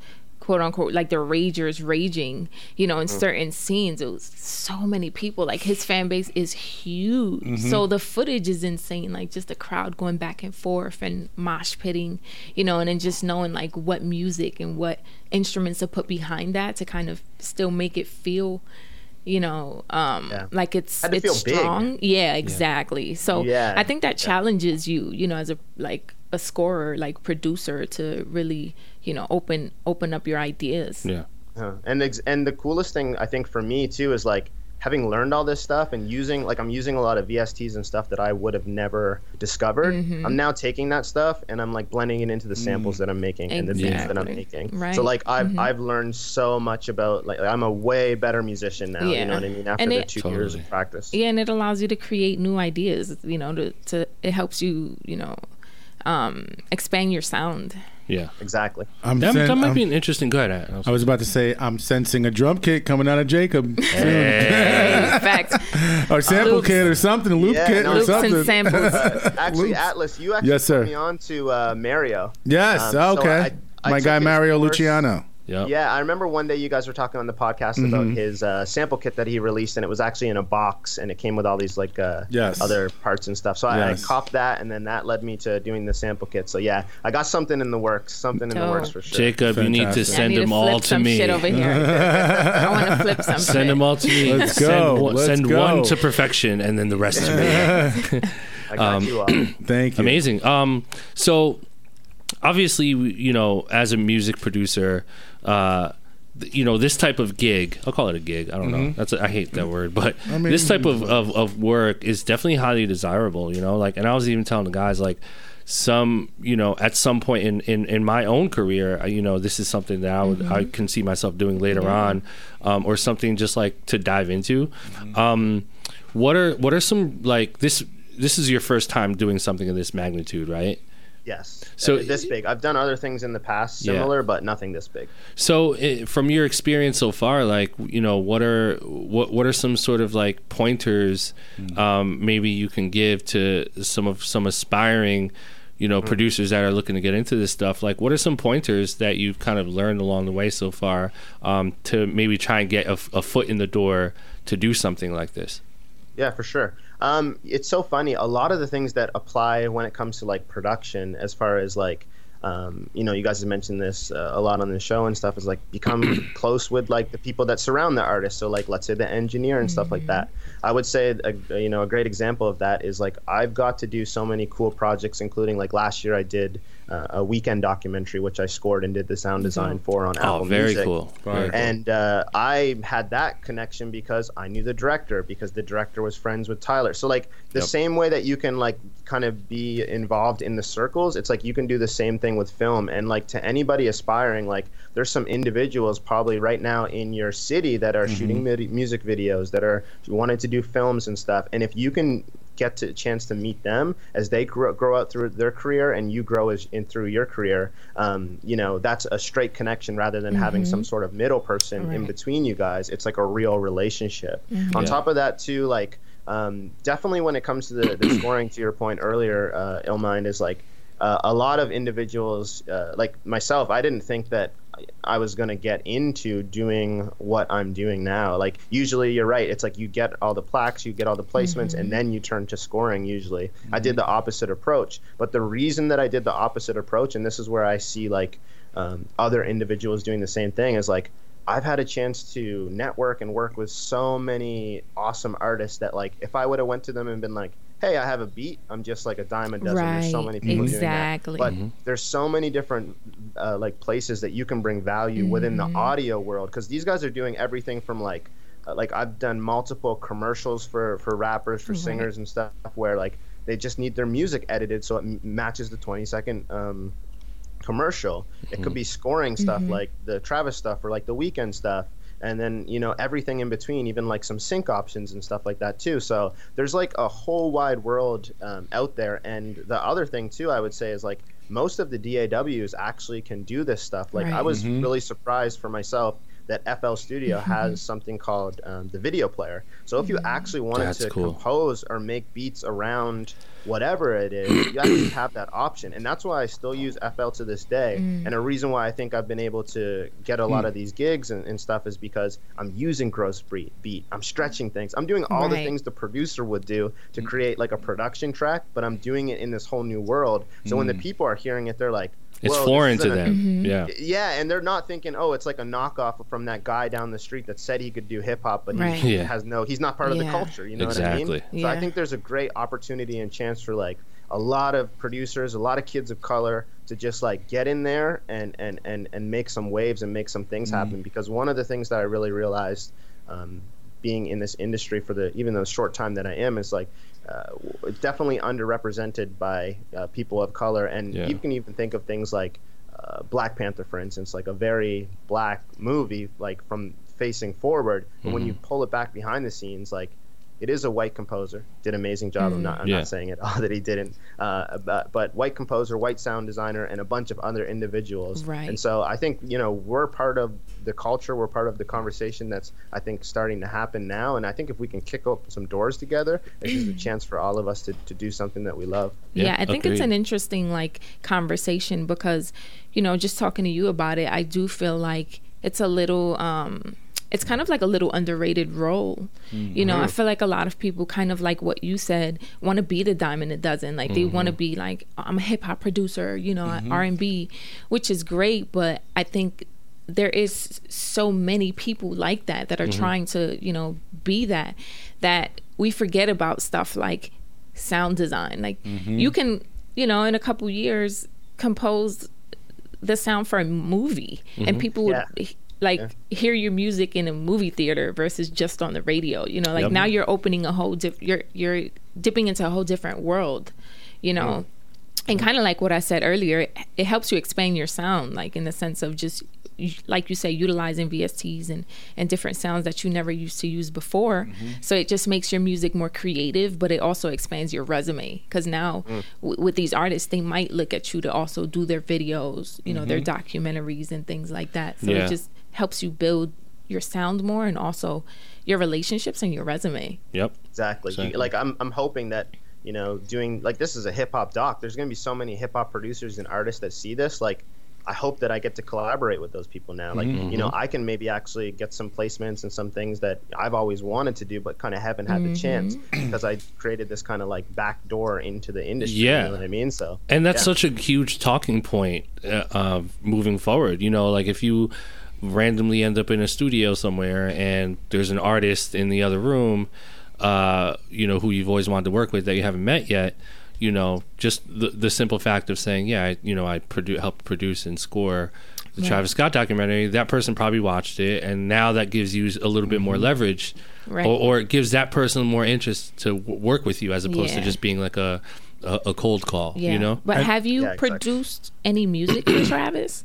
S4: quote unquote like the ragers raging you know in certain scenes it was so many people like his fan base is huge. So the footage is insane like just the crowd going back and forth and mosh pitting you know and then just knowing like what music and what instruments to put behind that to kind of still make it feel you know um
S5: Yeah.
S4: like it's it's
S5: feel big.
S4: strong. Yeah exactly. So
S5: Yeah.
S4: i think that challenges you you know as a like a scorer like producer to really you know open open up your ideas
S3: Yeah.
S5: Uh, and ex- and the coolest thing I think for me too is like having learned all this stuff and using like I'm using a lot of VSTs and stuff that I would have never discovered.
S4: Mm-hmm.
S5: I'm now taking that stuff and I'm like blending it into the samples that I'm making and the beats that I'm making.
S4: Right. Mm-hmm.
S5: So like I've I've learned so much about like I'm a way better musician now.
S4: yeah.
S5: You know what I mean? After
S4: And
S5: the
S4: it-
S5: two years of practice.
S4: yeah and it allows you to create new ideas you know to, to it helps you you know um expand your sound
S3: Yeah.
S5: Exactly.
S2: I'm
S3: That,
S2: sen-
S3: that might
S2: I'm-
S3: be an interesting. Go ahead. Ant.
S2: I was about to say I'm sensing a drum kit coming out of Jacob,
S4: in fact
S2: or sample
S4: Loops.
S2: kit, or something, loop
S5: Yeah,
S2: kit,
S5: no,
S2: or
S4: loops
S2: something.
S4: and samples
S5: Actually,
S2: Loops.
S5: Atlas, you actually
S2: Yes, sir.
S5: put me on to uh, Mario.
S2: Yes,
S5: Um, so
S2: okay.
S5: I- I
S2: My
S5: took
S2: guy Mario
S5: course-
S2: Luciano.
S3: Yep.
S5: Yeah, I remember one day you guys were talking on the podcast
S2: Mm-hmm.
S5: about his uh, sample kit that he released, and it was actually in a box, and it came with all these like uh,
S2: Yes.
S5: other parts and stuff. So I, I copped that, and then that led me to doing the sample kit. So yeah, I got something in the works, something in the works for sure.
S3: Jacob, you need to
S2: Fantastic.
S4: I
S3: send
S4: need
S3: them
S4: to
S3: all
S4: flip
S3: to
S4: some
S3: me.
S4: shit over here i want to flip some
S3: Send
S4: shit.
S3: them all to me.
S2: Let's
S3: send
S2: go.
S3: One,
S2: Let's
S3: send
S2: go.
S3: one to perfection, and then the rest to me.
S5: I got
S3: um,
S5: you all.
S2: Thank you.
S3: Amazing. Um, so obviously, you know, as a music producer, uh, you know, this type of gig, I'll call it a gig. I don't know. That's a, I hate that word, but
S2: mean-
S3: this type of, of, of work is definitely highly desirable, you know, like, and I was even telling the guys, like, some you know at some point in, in, in my own career you know this is something that I would I can see myself doing later on um, or something just like to dive into. Um, what are what are some like this this is your first time doing something of this magnitude right
S5: Yes.
S3: So-
S5: So this big. I've done other things in the past
S3: Yeah.
S5: similar, but nothing this big.
S3: So, from your experience so far, like you know, what are what what are some sort of like pointers, um, maybe you can give to some of some aspiring, you know, producers that are looking to get into this stuff? Like, what are some pointers that you've kind of learned along the way so far um, to maybe try and get a foot in the door to do something like this?
S5: Yeah, for sure. Um, it's so funny. A lot of the things that apply when it comes to like production, as far as like, um, you know, you guys have mentioned this uh, a lot on the show and stuff, is like become close with like the people that surround the artist. So like, let's say the engineer and stuff like that. I would say, a, you know, a great example of that is like I've got to do so many cool projects, including like last year I did uh, a Weeknd documentary which I scored and did the sound design for on Apple
S3: Oh, very
S5: Music.
S3: cool. Very cool.
S5: And uh, I had that connection because I knew the director, because the director was friends with Tyler. So like the
S3: Yep.
S5: same way that you can like kind of be involved in the circles, it's like you can do the same thing with film. And like to anybody aspiring, like there's some individuals probably right now in your city that are shooting midi- music videos, that are wanting to do films and stuff. And if you can get to, a chance to meet them as they grow, grow out through their career and you grow as in through your career um, you know that's a straight connection rather than having some sort of middle person in between you guys. It's like a real relationship. On
S3: Yeah.
S5: top of that too like um, definitely when it comes to the, the scoring to your point earlier uh, illmind is like uh, a lot of individuals uh, like myself i didn't think that I was going to get into doing what I'm doing now. Like usually you're right. It's like you get all the plaques, you get all the placements and then you turn to scoring usually. I did the opposite approach. But the reason that I did the opposite approach and this is where I see like um, other individuals doing the same thing is like I've had a chance to network and work with so many awesome artists that like if I would have went to them and been like, "Hey, I have a beat," I'm just like a dime a dozen. There's so many people
S4: exactly.
S5: doing that. But there's so many different uh, like places that you can bring value within the audio world because these guys are doing everything from like uh, like I've done multiple commercials for for rappers for singers and stuff where like they just need their music edited so it m- matches the 20 second um, commercial. It could be scoring stuff like the Travis stuff or like the Weeknd stuff. And then, you know, everything in between, even like some sync options and stuff like that, too. So there's like a whole wide world um, out there. And the other thing, too, I would say is like most of the DAWs actually can do this stuff. Like, I
S4: Right.
S5: was really surprised for myself that FL Studio has something called um, the video player. So if you actually wanted
S3: That's
S5: to
S3: cool.
S5: compose or make beats around whatever it is, you actually have that option. And that's why I still use FL to this day. Mm. And a reason why I think I've been able to get a lot mm. of these gigs and, and stuff is because I'm using gross beat, beat. I'm stretching things. I'm doing all the things the producer would do to mm. create like a production track, but I'm doing it in this whole new world. So when the people are hearing it, they're like,
S3: It's
S5: "Whoa,
S3: foreign to them. Mm-hmm. Yeah.
S5: yeah, and they're not thinking, oh, it's like a knockoff from that guy down the street that said he could do hip hop, but
S4: Right.
S5: he
S3: Yeah.
S5: has no, he's not part of the culture. You know what I
S3: Exactly.
S5: mean? So I think there's a great opportunity and chance for like a lot of producers, a lot of kids of color to just like get in there and and and and make some waves and make some things happen. Because one of the things that I really realized. Um, being in this industry for the even the short time that I am is like uh, definitely underrepresented by uh, people of color, and
S3: Yeah.
S5: you can even think of things like uh, Black Panther, for instance, like a very black movie, like from facing forward. But when you
S3: Mm-hmm.
S5: pull it back behind the scenes, like it is a white composer, did an amazing job. I'm not, I'm
S3: Yeah.
S5: not saying at all that he didn't, uh, but, but white composer, white sound designer, and a bunch of other individuals.
S4: Right.
S5: And so I think you know we're part of the culture, we're part of the conversation that's I think starting to happen now. And I think if we can kick open some doors together, it's just a chance for all of us to, to do something that we love.
S4: Yeah,
S3: Yeah,
S4: I think it's an interesting like conversation because, you know, just talking to you about it, I do feel like it's a little um it's kind of like a little underrated role. Mm, you know, I feel like a lot of people kind of like what you said, want to be the diamond a dozen. Like they want to mm-hmm. be like I'm a hip hop producer, you know, mm-hmm. R&B, which is great, but I think there is so many people like that that are mm-hmm. trying to, you know, be that that we forget about stuff like sound design. Like you can, you know, in a couple years compose the sound for a movie and people would
S5: Yeah.
S4: Like hear your music in a movie theater versus just on the radio. You know, like
S3: Yep.
S4: now you're opening a whole diff- you're you're dipping into a whole different world, you know. And kind of like what I said earlier, it, it helps you expand your sound, like in the sense of just, like you say, utilizing VSTs and, and different sounds that you never used to use before. Mm-hmm. So it just makes your music more creative, but it also expands your resume. Because now, mm. w- with these artists, they might look at you to also do their videos, you know, their mm-hmm. documentaries and things like that. So
S3: Yeah.
S4: it just helps you build your sound more and also your relationships and your resume.
S3: Yep.
S5: Exactly. You- like I'm, I'm hoping that you know, doing like this is a hip hop doc. There's going to be so many hip hop producers and artists that see this. Like, I hope that I get to collaborate with those people now. Like, you know, I can maybe actually get some placements and some things that I've always wanted to do, but kind of haven't had the chance because I created this kind of like back door into the industry.
S3: Yeah.
S5: You know what I mean? So,
S3: And that's
S5: yeah.
S3: such a huge talking point uh, uh, moving forward. You know, like if you randomly end up in a studio somewhere and there's an artist in the other room, uh, you know, who you've always wanted to work with that you haven't met yet, you know, just the, the simple fact of saying, yeah, I, you know, I produ- helped produce and score the
S4: Right.
S3: Travis Scott documentary. That person probably watched it, and now that gives you a little bit more leverage,
S4: Right.
S3: or, or it gives that person more interest to w- work with you as opposed to just being like a a, a cold call.
S4: Yeah.
S3: You know,
S4: But have you
S5: Yeah, exactly.
S4: produced any music for Travis?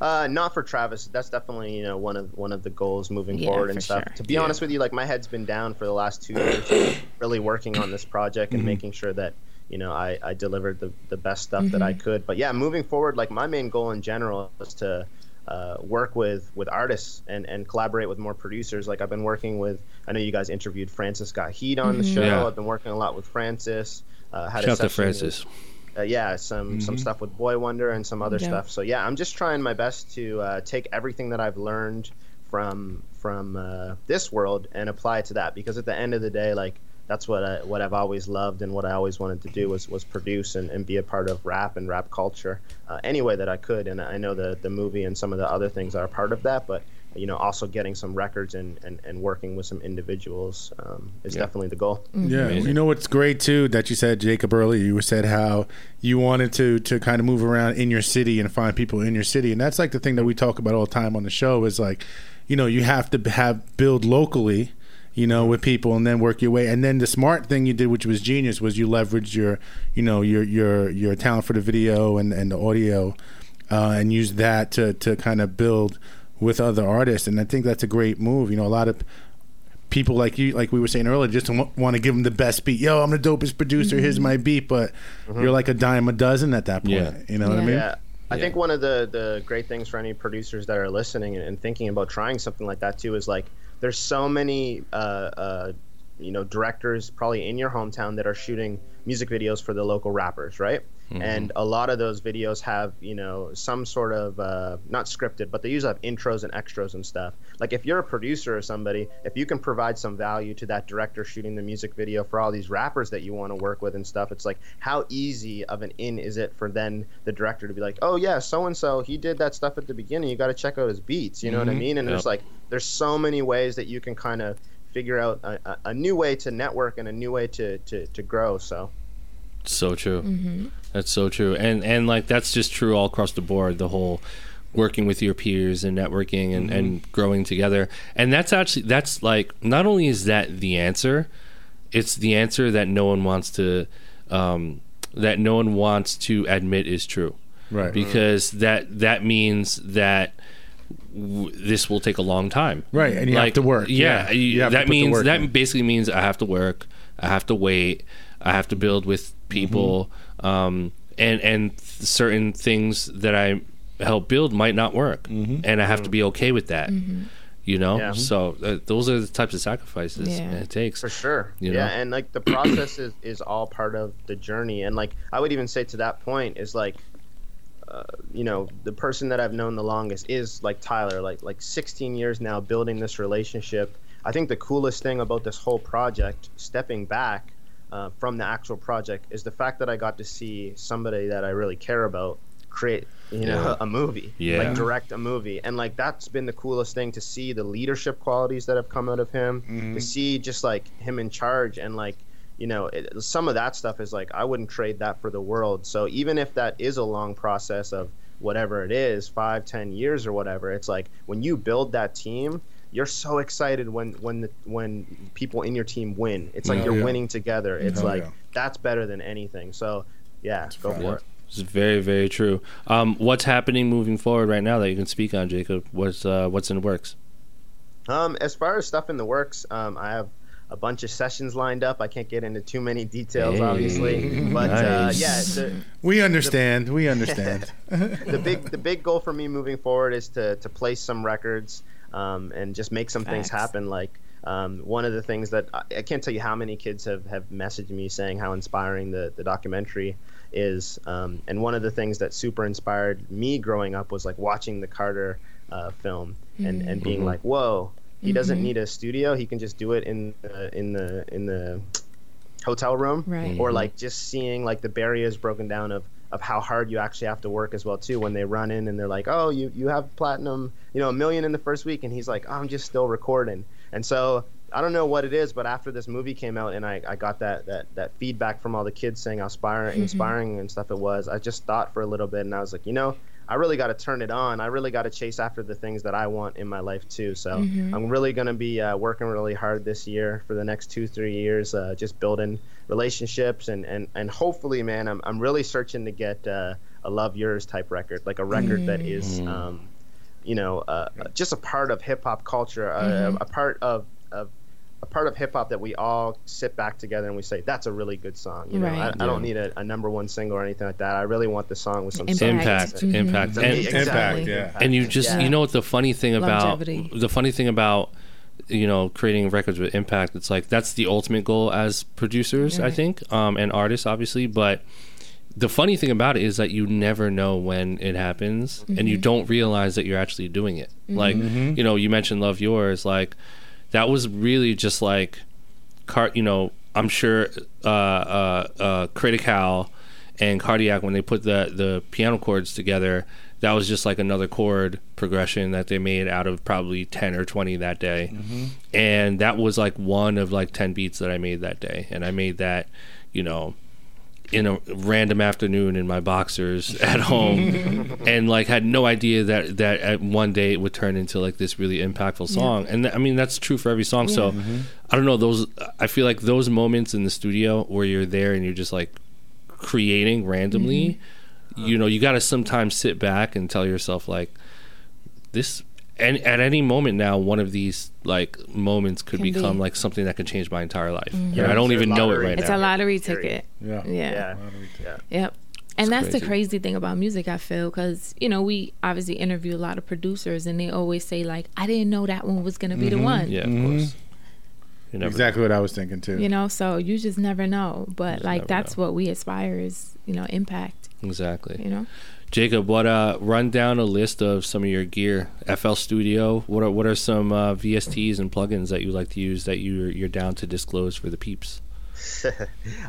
S5: Uh, not for Travis. That's definitely you know one of one of the goals moving
S4: Yeah,
S5: forward
S4: for
S5: and stuff.
S4: sure.
S5: To be
S3: Yeah.
S5: honest with you, like my head's been down for the last two years, really working on this project and making sure that you know I, I delivered the the best stuff that I could. But yeah, moving forward, like my main goal in general is to uh, work with with artists and and collaborate with more producers. Like I've been working with. I know you guys interviewed Francis Got Heat on the show.
S3: Yeah.
S5: I've been working a lot with Francis. Uh, had
S3: shout
S5: a
S3: out to
S5: session with-
S3: Francis.
S5: Uh, yeah, some some stuff with Boi-1da and some other
S4: Yeah.
S5: stuff. So yeah, I'm just trying my best to uh, take everything that I've learned from from uh, this world and apply it to that because at the end of the day, like that's what I what I've always loved and what I always wanted to do was was produce and, and be a part of rap and rap culture uh, any way that I could. And I know the the movie and some of the other things are a part of that, but you know also getting some records and and, and working with some individuals um, is definitely the goal.
S2: Yeah,
S3: Amazing.
S2: you know what's great too that you said, Jacob, earlier. You said how you wanted to to kind of move around in your city and find people in your city, and that's like the thing that we talk about all the time on the show is like, you know, you have to have build locally you know, with people, and then work your way. And then the smart thing you did, which was genius, was you leveraged your, you know, your your your talent for the video and and the audio, uh, and use that to to kind of build with other artists. And I think that's a great move. You know, a lot of people like you, like we were saying earlier, just w- want to give them the best beat. Yo, I'm the dopest producer. Here's my beat, but you're like a dime a dozen at that point.
S3: Yeah.
S2: You know what I mean?
S5: Yeah. I
S3: Yeah.
S5: think one of the, the great things for any producers that are listening and, and thinking about trying something like that too is like there's so many uh, uh, you know directors probably in your hometown that are shooting music videos for the local rappers, right? And a lot of those videos have you know some sort of uh, not scripted, but they usually have intros and extras and stuff. Like if you're a producer or somebody, if you can provide some value to that director shooting the music video for all these rappers that you want to work with and stuff, it's like how easy of an in is it for then the director to be like, oh yeah, so and so he did that stuff at the beginning. You got to check out his beats. You know what I mean? And
S3: Yep.
S5: there's like there's so many ways that you can kind of figure out a, a, a new way to network and a new way to to, to grow. So
S3: So true. That's so true. And and like that's just true all across the board. The whole working with your peers and networking and, and growing together. And that's actually that's like not only is that the answer, it's the answer that no one wants to um, that no one wants to admit is true.
S2: Right.
S3: Because that that means that w- this will take a long time.
S2: Right, and you have to work.
S3: Yeah,
S2: Yeah,
S3: you-
S2: you
S3: that means that
S2: in.
S3: basically means I have to work, I have to wait, I have to build with people,
S2: Mm-hmm.
S3: um, and and certain things that I help build might not work,
S2: Mm-hmm.
S3: and I have to be okay with that. You know,
S5: Yeah.
S3: so uh, those are the types of sacrifices
S4: Yeah.
S3: it takes.
S5: For sure.
S3: You
S5: yeah, and like the process is, is all part of the journey. And like I would even say to that point is like uh, you know, the person that I've known the longest is like Tyler, like like 16 years now building this relationship. I think the coolest thing about this whole project, stepping back uh, from the actual project, is the fact that I got to see somebody that I really care about create, you know,
S3: Yeah.
S5: a movie,
S3: Yeah.
S5: like direct a movie, and like that's been the coolest thing to see the leadership qualities that have come out of him,
S3: Mm-hmm.
S5: to see just like him in charge and like you know it, some of that stuff is like i wouldn't trade that for the world so even if that is a long process of whatever it is five ten years or whatever it's like when you build that team you're so excited when when the, when people in your team win it's like
S2: Yeah.
S5: you're
S2: Yeah.
S5: winning together it's
S2: Hell
S5: like
S2: yeah.
S5: that's better than anything so yeah go for it
S3: It's very, very true. Um, what's happening moving forward right now that you can speak on, Jacob? What's uh, what's in the works?
S5: Um, as far as stuff in the works, um, I have a bunch of sessions lined up. I can't get into too many details,
S3: Hey.
S5: obviously, but uh, yeah, the,
S2: We understand. We understand.
S5: the big the big goal for me moving forward is to to place some records um, and just make some things happen. Like um, one of the things that I, I can't tell you how many kids have have messaged me saying how inspiring the the documentary is. Um, and one of the things that super inspired me growing up was like watching the Carter uh, film and and being like, whoa. He doesn't need a studio. He can just do it in the, in the in the hotel room
S4: Right.
S5: or like just seeing like the barriers broken down of of how hard you actually have to work as well too when they run in and they're like oh you you have platinum you know a million in the first week and he's like oh, i'm just still recording and so i don't know what it is but after this movie came out and i, I got that, that that feedback from all the kids saying how inspiring inspiring and stuff it was i just thought for a little bit and i was like you know I really got to turn it on. I really got to chase after the things that I want in my life too. So I'm really going to be uh, working really hard this year for the next two, three years, uh, just building relationships and, and, and hopefully, man, I'm, I'm really searching to get uh, a Love Yourz type record, like a record that is, um, you know, uh, just a part of hip hop culture, uh, a part of, of a part of hip hop that we all sit back together and we say that's a really good song. You know,
S4: Right.
S5: I, I don't need a, a number one single or anything like that. I really want the song with some
S4: Impact.
S3: Impact,
S4: Mhm.
S3: impact,
S5: Exactly.
S3: and,
S2: Impact, yeah.
S3: and you just
S5: Yeah.
S3: you know what the funny thing about
S4: Longevity.
S3: the funny thing about you know creating records with impact it's like that's the ultimate goal as producers i think um and artists obviously but the funny thing about it is that you never know when it happens and you don't realize that you're actually doing it. Like you know you mentioned love yourz like that was really just like car you know i'm sure uh uh uh critical and Cardiak when they put the the piano chords together that was just like another chord progression that they made out of probably 10 or 20 that day. Mm-hmm. And that was like one of like 10 beats that i made that day. And i made that you know in a random afternoon in my boxers at home. And like had no idea that that at one day it would turn into like this really impactful song. And th- i mean that's true for every song. So mm-hmm. i don't know those i feel like those moments in the studio where you're there and you're just like creating randomly mm-hmm. You know you got to sometimes sit back and tell yourself like this and at any moment now one of these like moments could
S4: Can
S3: become
S4: be.
S3: like something that could change my entire life
S4: Mm-hmm.
S3: and i don't even know it
S5: lottery.
S3: right
S4: It's
S3: now
S4: a lottery
S5: Period.
S4: ticket.
S2: Yeah.
S4: Yeah.
S5: Yeah. Yeah.
S4: Yep. And that's
S3: crazy.
S4: the crazy thing about music, I feel, because you know we obviously interview a lot of producers, and they always say like, "I didn't know that one was gonna be the one."
S3: Mm-hmm. yeah of course you never
S2: Exactly what I was thinking too.
S4: You know, so you just never know. But like that's
S3: know.
S4: what we aspire is, you know, impact.
S3: Exactly
S4: You know.
S3: Jacob, what uh run down a list of some of your gear. FL Studio. What are what are some uh, VSTs and plugins that you like to use that you you're down to disclose for the peeps?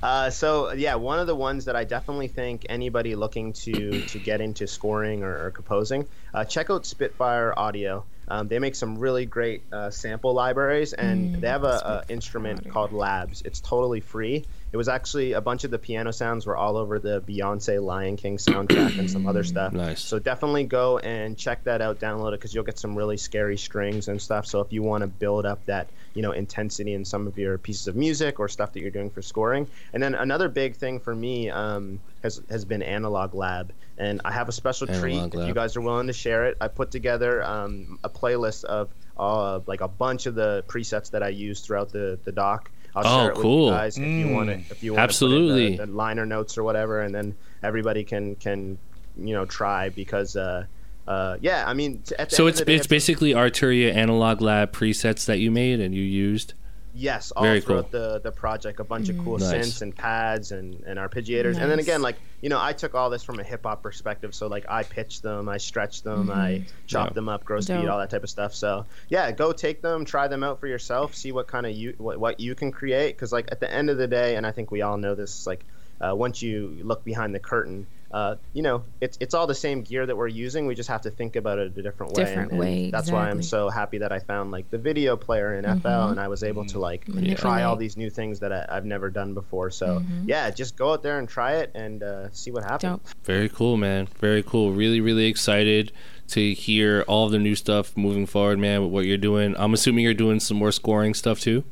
S5: Uh, so yeah, one of the ones that I definitely think anybody looking to to get into scoring or, or composing, uh, check out Spitfire Audio. Um, they make some really great uh, sample libraries, and they have a, a instrument called Labs. It's totally free. It was actually a bunch of the piano sounds were all over the Beyonce Lion King soundtrack and some other stuff.
S3: Nice.
S5: So definitely go and check that out, download it because you'll get some really scary strings and stuff. So if you want to build up that you know intensity in some of your pieces of music or stuff that you're doing for scoring, and then another big thing for me um, has has been Analog Lab, and I have a special treat
S3: Analog
S5: if you guys are willing to share it. I put together um, a playlist of uh, like a bunch of the presets that I use throughout the the doc. I'll
S3: Oh,
S5: share it with
S3: cool.
S5: you guys if you want to. If you want
S3: Absolutely.
S5: the, the liner notes or whatever, and then everybody can can you know try because uh, uh, yeah, I mean at the
S3: So
S5: end
S3: it's
S5: of the day,
S3: it's basically Arturia Analog Lab presets that you made and you used.
S5: Yes, all
S3: very
S5: throughout
S3: cool.
S5: the the project, a bunch of cool
S3: Nice.
S5: synths and pads and and arpeggiators, and then again like you know I took all this from a hip hop perspective, so like I pitched them, I stretched them, I chopped
S3: Yeah.
S5: them up, gross
S4: Dope.
S5: beat, all that type of stuff. So yeah, go take them, try them out for yourself, see what kind of you what, what you can create, because like at the end of the day, and I think we all know this, like uh, once you look behind the curtain. Uh, you know, it's it's all the same gear that we're using. We just have to think about it a different way.
S4: Different
S5: and, and
S4: way,
S5: That's why I'm so happy that I found like the video player in FL, and I was able to like try all these new things that I, I've never done before. So yeah, just go out there and try it and uh, see what happens.
S4: Dope.
S3: Very cool, man. Very cool. Really, really excited to hear all the new stuff moving forward, man. With what you're doing. I'm assuming you're doing some more scoring stuff too.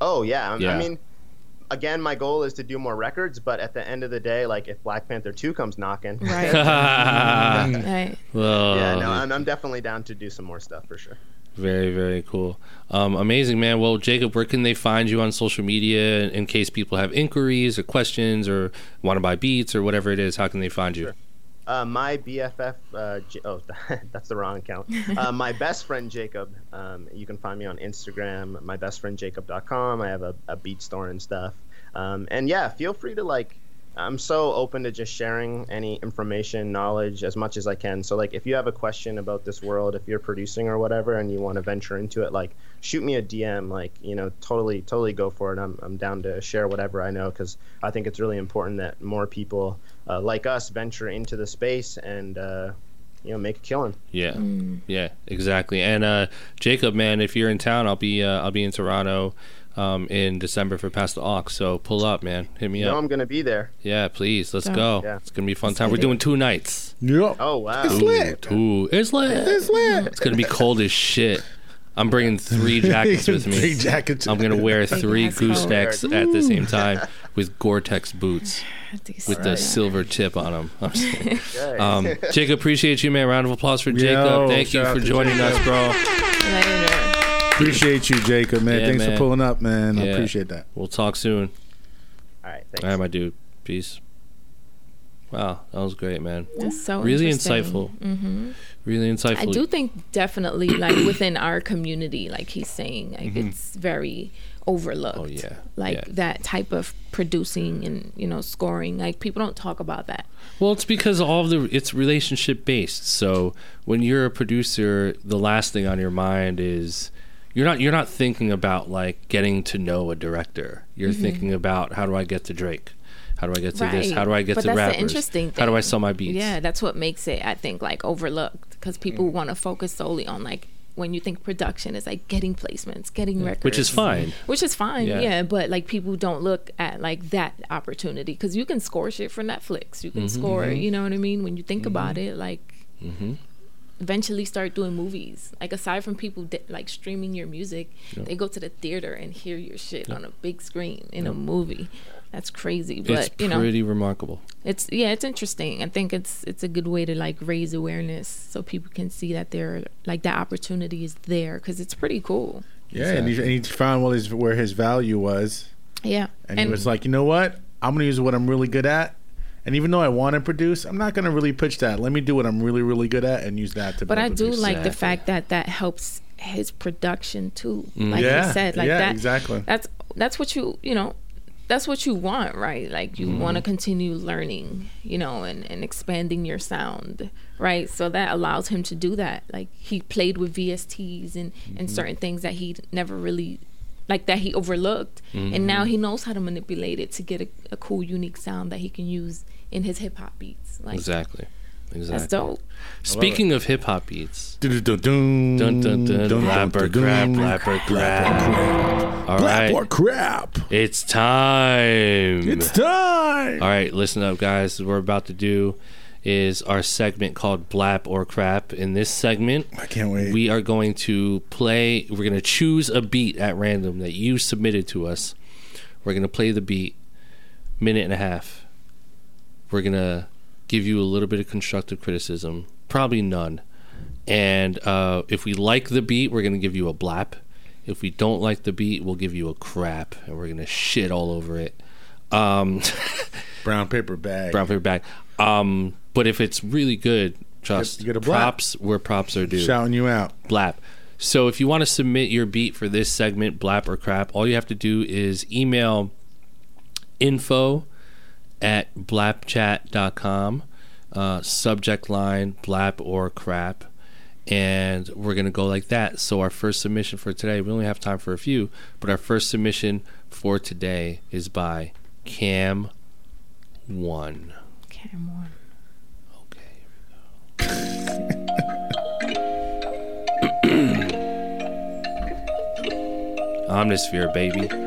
S5: Oh yeah,
S3: Yeah.
S5: I mean, again, my goal is to do more records, but at the end of the day, like if Black Panther two comes knocking,
S4: Right. right.
S3: Well,
S5: yeah, no, I'm, I'm definitely down to do some more stuff for sure.
S3: Very, very cool. Um, amazing, man. Well, Jacob, where can they find you on social media in, in case people have inquiries or questions or want to buy beats or whatever it is? How can they find you?
S5: Uh, my BFF, uh, J- oh, that's the wrong account. Uh, my best friend Jacob. Um, you can find me on Instagram, mybestfriendjacob.com. I have a, a beat store and stuff. Um, and yeah, feel free to like. I'm so open to just sharing any information, knowledge as much as I can. So like, if you have a question about this world, if you're producing or whatever, and you want to venture into it, like, shoot me a DM. Like, you know, totally, totally go for it. I'm, I'm down to share whatever I know because I think it's really important that more people uh, like us venture into the space and uh, you know make a killing.
S3: Yeah, yeah, exactly. And uh, Jacob, man, if you're in town, I'll be uh, I'll be in Toronto um, in December for Pass the Aux. So pull up, man. Hit me
S5: You know
S3: up.
S5: I'm gonna be there.
S3: Yeah, please. Let's
S4: Yeah.
S3: go.
S5: Yeah.
S3: It's gonna be a fun time. We're doing two nights.
S2: Yep.
S5: Oh wow!
S2: It's lit.
S3: Two. It's lit.
S2: It's lit.
S3: It's gonna be cold as shit. I'm bringing three jackets with me.
S2: Three jackets.
S3: I'm gonna wear three
S4: ass coat.
S3: goosenecks at the same time with Gore-Tex boots with the silver tip on them. I'm just kidding.
S5: Okay.
S3: Um, Jacob, appreciate you, man. Round of applause for Jacob.
S2: Yo,
S3: Thank you for
S2: to
S3: joining us, bro.
S4: Later.
S2: Appreciate you, Jacob, man.
S3: Yeah,
S2: Thanks
S3: man.
S2: for pulling up, man. I appreciate that.
S3: We'll talk soon.
S5: All right, thanks.
S3: All right, my dude. Peace. Wow, that was great, man.
S4: That's so
S3: Really
S4: interesting.
S3: insightful.
S4: hmm
S3: Really insightful.
S4: I do think definitely like within our community, like he's saying, like
S2: Mm-hmm.
S4: it's very overlooked.
S3: Oh, yeah.
S4: Like
S3: Yeah.
S4: that type of producing and you know scoring. Like people don't talk about that.
S3: Well, it's because all of the it's relationship based. So when you're a producer, the last thing on your mind is you're not you're not thinking about like getting to know a director. You're thinking about how do I get to Drake? How do I get to this?
S4: Mm-hmm.
S3: How do I get
S4: But
S3: to
S4: that's the
S3: rappers?
S4: interesting
S3: How do I sell my beats?
S4: Yeah, that's what makes it I think like overlooked because people
S3: Mm.
S4: want to focus solely on like when you think production is like getting placements, getting records,
S3: which is fine.
S4: which is fine,
S3: Yeah.
S4: yeah. But like people don't look at like that opportunity because you can score shit for Netflix. You can
S3: Mm-hmm,
S4: score, you know what I mean? When you think about it, like
S3: Mm-hmm.
S4: Eventually start doing movies. Like aside from people di- like streaming your music, they go to the theater and hear your shit on a big screen in a movie. That's crazy, but
S3: it's
S4: you know,
S3: pretty remarkable.
S4: it's yeah, it's interesting. I think it's it's a good way to like raise awareness so people can see that they're like that opportunity is there because it's pretty cool.
S2: Yeah, and, he, and he found what his where his value was,
S4: Yeah,
S2: and, he was like, you know what? I'm gonna use what I'm really good at. And even though I want to produce, I'm not gonna really pitch that. Let me do what I'm really, really good at and use that to.
S4: but I do
S2: produce.
S4: like the fact that that helps his production too. Mm. Like
S2: Yeah,
S4: you said, like
S2: yeah,
S4: that.
S2: exactly.
S4: That's that's what you you know. That's what you want, right? Like you mm-hmm. want to continue learning, you know, and, and expanding your sound, right? So that allows him to do that. Like he played with VSTs and, and mm-hmm. certain things that he never really like that he overlooked and mm-hmm. now he knows how to manipulate it to get a, a cool unique sound that he can use in his hip hop beats like
S3: Exactly. Exactly.
S4: that's dope
S3: Speaking of hip hop beats,
S2: Dun-dun-dun-dun.
S3: dun dun dun,
S2: Dun,
S3: blapper
S2: dun,
S3: crap,
S2: dun.
S3: blapper crap. All
S2: or crap.
S3: it's time.
S2: It's time.
S3: All right, listen up, guys. What we're about to do is our segment called Blap or Crap. In this segment,
S2: I can't wait.
S3: we are going to play, we're going to choose a beat at random that you submitted to us. We're going to play the beat, minute and a half. We're going to give you a little bit of constructive criticism, probably none. And uh, if we like the beat, we're going to give you a blap. If we don't like the beat, we'll give you a crap, and we're going to shit all over it. Um,
S2: Brown paper bag.
S3: brown paper bag. Um, but if it's really good, trust
S2: You get
S3: props where props are due.
S2: Shouting you out.
S3: Blap. So if you want to submit your beat for this segment, blap or crap, all you have to do is email info at blapchat.com, uh, subject line blap or crap, and we're going to go like that. So our first submission for today, we only have time for a few, but our first submission for today is by Cam One.
S4: Cam one.
S3: Okay. Omnisphere, baby.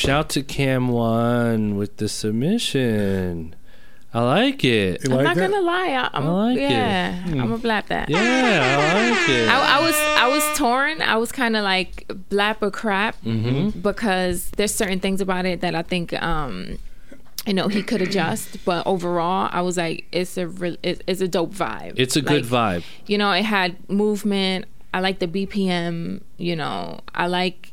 S3: Shout to Cam One with the submission. I like it.
S2: You
S4: I'm
S2: like
S4: not
S2: that?
S4: gonna lie. I, I'm
S3: I like it.
S4: yeah, I'm gonna blap that.
S3: Yeah, I like it.
S4: I, I was I was torn. I was kind of like blap or crap
S3: Mm-hmm.
S4: because there's certain things about it that I think um you know he could adjust. But overall, I was like it's a re- it's a dope vibe.
S3: It's a good
S4: Like,
S3: vibe.
S4: You know, it had movement. I like the BPM. You know, I like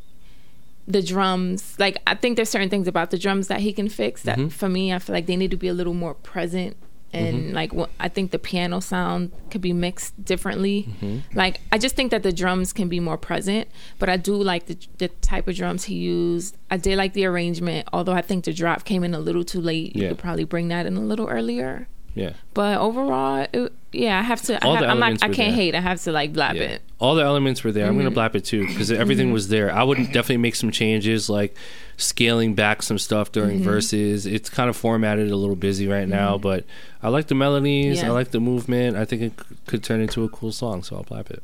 S4: the drums. Like I think there's certain things about the drums that he can fix. That
S3: Mm-hmm.
S4: for me, I feel like they need to be a little more present. And like wh- I think the piano sound could be mixed differently.
S3: Mm-hmm.
S4: Like I just think that the drums can be more present. But I do like the the type of drums he used. I did like the arrangement, although I think the drop came in a little too late. You could probably bring that in a little earlier.
S3: Yeah.
S4: But overall, it, yeah, I have to. I
S3: All
S4: have,
S3: the
S4: I'm not. I can't
S3: there.
S4: hate. I have to like blap
S3: Yeah.
S4: it.
S3: All the elements were there. I'm
S4: Mm-hmm.
S3: gonna blap it too because everything was there. I would definitely make some changes, like scaling back some stuff during
S4: Mm-hmm.
S3: verses. It's kind of formatted a little busy right now, but I like the melodies. I like the movement. I think it c- could turn into a cool song, so I'll blap it.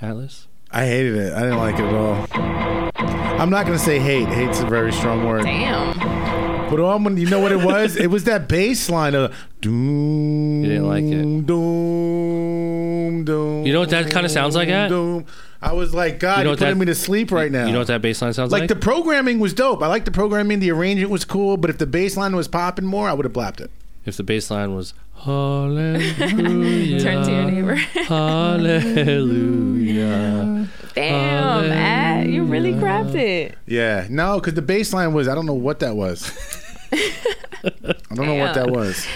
S3: Atlas.
S2: I hated it. I didn't like it at all. I'm not gonna say hate. Hate's a very strong word.
S4: Damn.
S2: But all I'm you know what it was? it was that bass line of doom.
S3: You didn't like it?
S2: Doom, doom.
S3: You know what that kinda sounds like, At?
S2: Doom. I was like, God,
S3: You know
S2: you are putting
S3: that-
S2: me to sleep right now.
S3: You know what that bass line sounds like?
S2: like the programming was dope. I like the programming. The arrangement was cool. But if the bass line was popping more, I would have blapped it.
S3: if the bass line was Hallelujah.
S4: Turn to your neighbor.
S3: Hallelujah.
S4: Damn, Ad, you really grabbed it.
S2: Yeah, no, because the bass line was. I don't know what that was. I don't know what that was.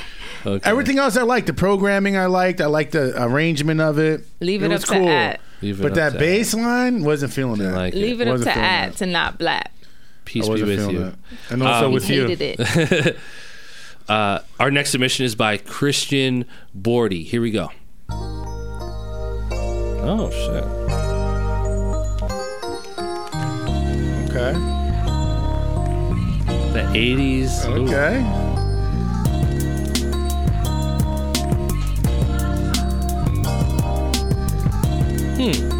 S3: Okay.
S2: Everything else I liked. The programming I liked. I liked the arrangement of it.
S4: Leave it,
S2: was
S4: up to Ad.
S3: Leave it
S2: But
S3: up
S2: that
S3: to
S2: bass line wasn't feeling that.
S3: like
S4: Leave it up
S2: Wasn't
S4: to
S2: feeling
S4: Ad
S2: that.
S4: to not black.
S3: Peace
S2: I
S3: be
S2: wasn't
S3: with
S2: feeling
S3: you.
S2: that. And also
S3: Um,
S2: with
S4: he
S2: you.
S4: hated it.
S3: Uh, our next submission is by Christian Bordy. Here we go. Oh shit!
S2: Okay.
S3: The '80s. Ooh.
S2: Okay.
S3: Hmm.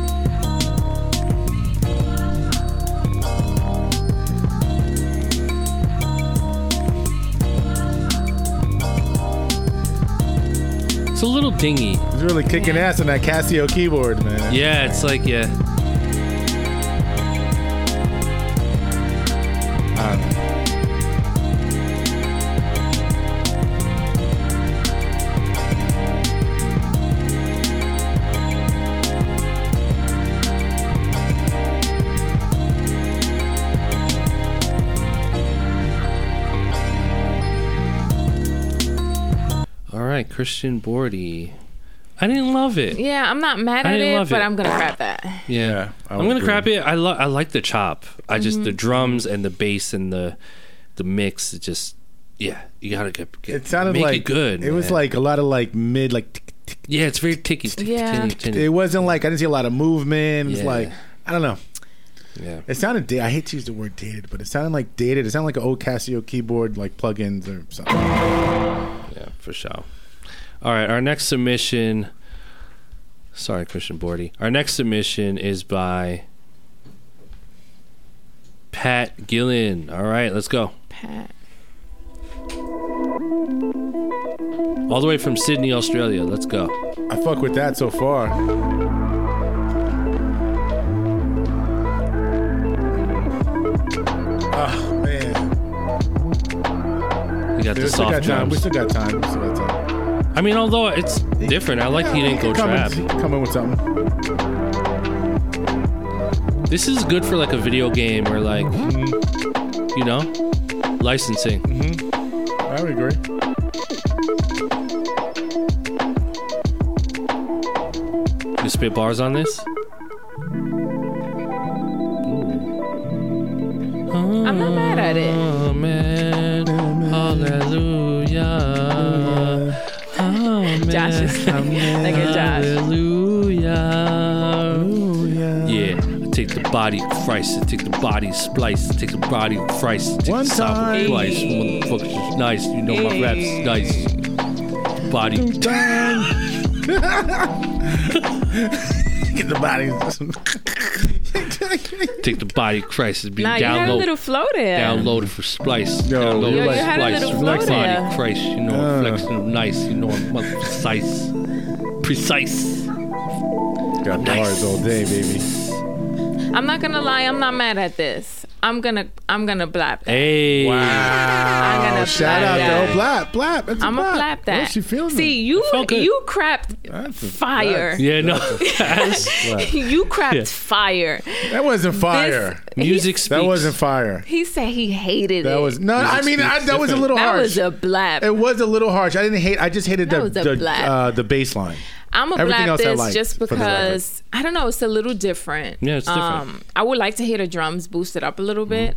S3: It's a little dingy.
S2: He's really kicking ass on that Casio keyboard, man.
S3: Yeah, it's like yeah. Christian Bordy. I didn't love it.
S4: Yeah, I'm not mad
S3: I
S4: at
S3: didn't
S4: it,
S3: love
S4: but
S3: it.
S4: I'm gonna crap that.
S3: Yeah,
S2: Yeah, I
S3: I'm
S2: would
S3: gonna
S2: agree.
S3: crap it. I lo- I like the chop. I just
S4: Mm-hmm.
S3: the drums and the bass and the the mix. It just yeah, you gotta get. get
S2: It sounded
S3: make
S2: like
S3: it good.
S2: It was like a lot of like mid, like tick, tick.
S3: yeah, it's very ticky. ticky,
S4: Yeah.
S3: tinny, tinny.
S2: it wasn't like I didn't see a lot of movement. It's like I don't know.
S3: yeah.
S2: It sounded. Da- I hate to use the word dated, but it sounded like dated. It sounded like an old Casio keyboard, like plugins or something.
S3: Yeah, for sure. All right, our next submission. Sorry, Christian Bordy. Our next submission is by Pat Gillen. All right, let's go.
S4: Pat.
S3: All the way from Sydney, Australia. Let's go.
S2: I fuck with that so far. Oh man,
S3: We got
S2: we
S3: the
S2: still got
S3: soft
S2: time. We still got time. We still got time.
S3: I mean, although it's different, I like he didn't go
S2: come
S3: trap.
S2: In, come in with something.
S3: This is good for like a video game or like, mm-hmm. you know, licensing. Mm-hmm.
S2: I would agree.
S3: You spit bars on this?
S4: I'm not mad at it.
S3: Oh, Amen. Hallelujah. Amen.
S4: Josh is like, like a Josh.
S3: Hallelujah.
S2: Ooh, yeah.
S3: Yeah, I take the body of Christ, I take the body of splice, I take the body of Christ, I take
S2: One
S3: the soul of
S2: time.
S3: Christ. Motherfuckers is nice, you know my rap's nice. Body.
S2: Get the bodies.
S3: Take the body of Christ. It's being
S4: Nah, you had a
S3: downloaded.
S4: little flow there.
S3: Downloaded for Splice.
S2: Yo,
S3: Downloaded
S2: you
S3: for
S2: like- you
S4: had a
S3: Splice.
S4: little
S3: Reflex
S4: flow
S3: body
S4: there.
S3: Christ. You know,
S2: Uh.
S3: flexing of nice. You know, I'm precise. Precise.
S2: got
S3: Nice.
S2: bars all day, baby.
S4: I'm not gonna lie, I'm not mad at this. I'm gonna I'm gonna blap that.
S3: Hey.
S4: I'm gonna
S2: Shout
S4: blap
S2: out
S4: that.
S2: though, blap, blap. That's a
S4: I'm gonna
S2: blap.
S4: blap that.
S2: What's she feeling?
S4: See, you you crapped
S2: That's a-
S4: fire.
S3: Yeah, no.
S4: you crapped
S3: Yeah.
S4: fire.
S2: that wasn't fire.
S4: This-
S3: Music speaks.
S2: that wasn't fire.
S4: He said he hated
S2: That
S4: it.
S2: was no. I mean, I, that was a little
S4: that
S2: harsh.
S4: was a blap.
S2: it was a little harsh. I didn't hate. I just hated
S4: That
S2: the
S4: was a
S2: the,
S4: blap.
S2: uh, the bass line.
S4: I'm gonna
S2: Everything
S4: blap this
S2: liked,
S4: just
S2: for the record.
S4: because I don't know. It's a little different.
S3: Yeah, it's different.
S4: Um, I would like to hear the drums boosted up a little bit.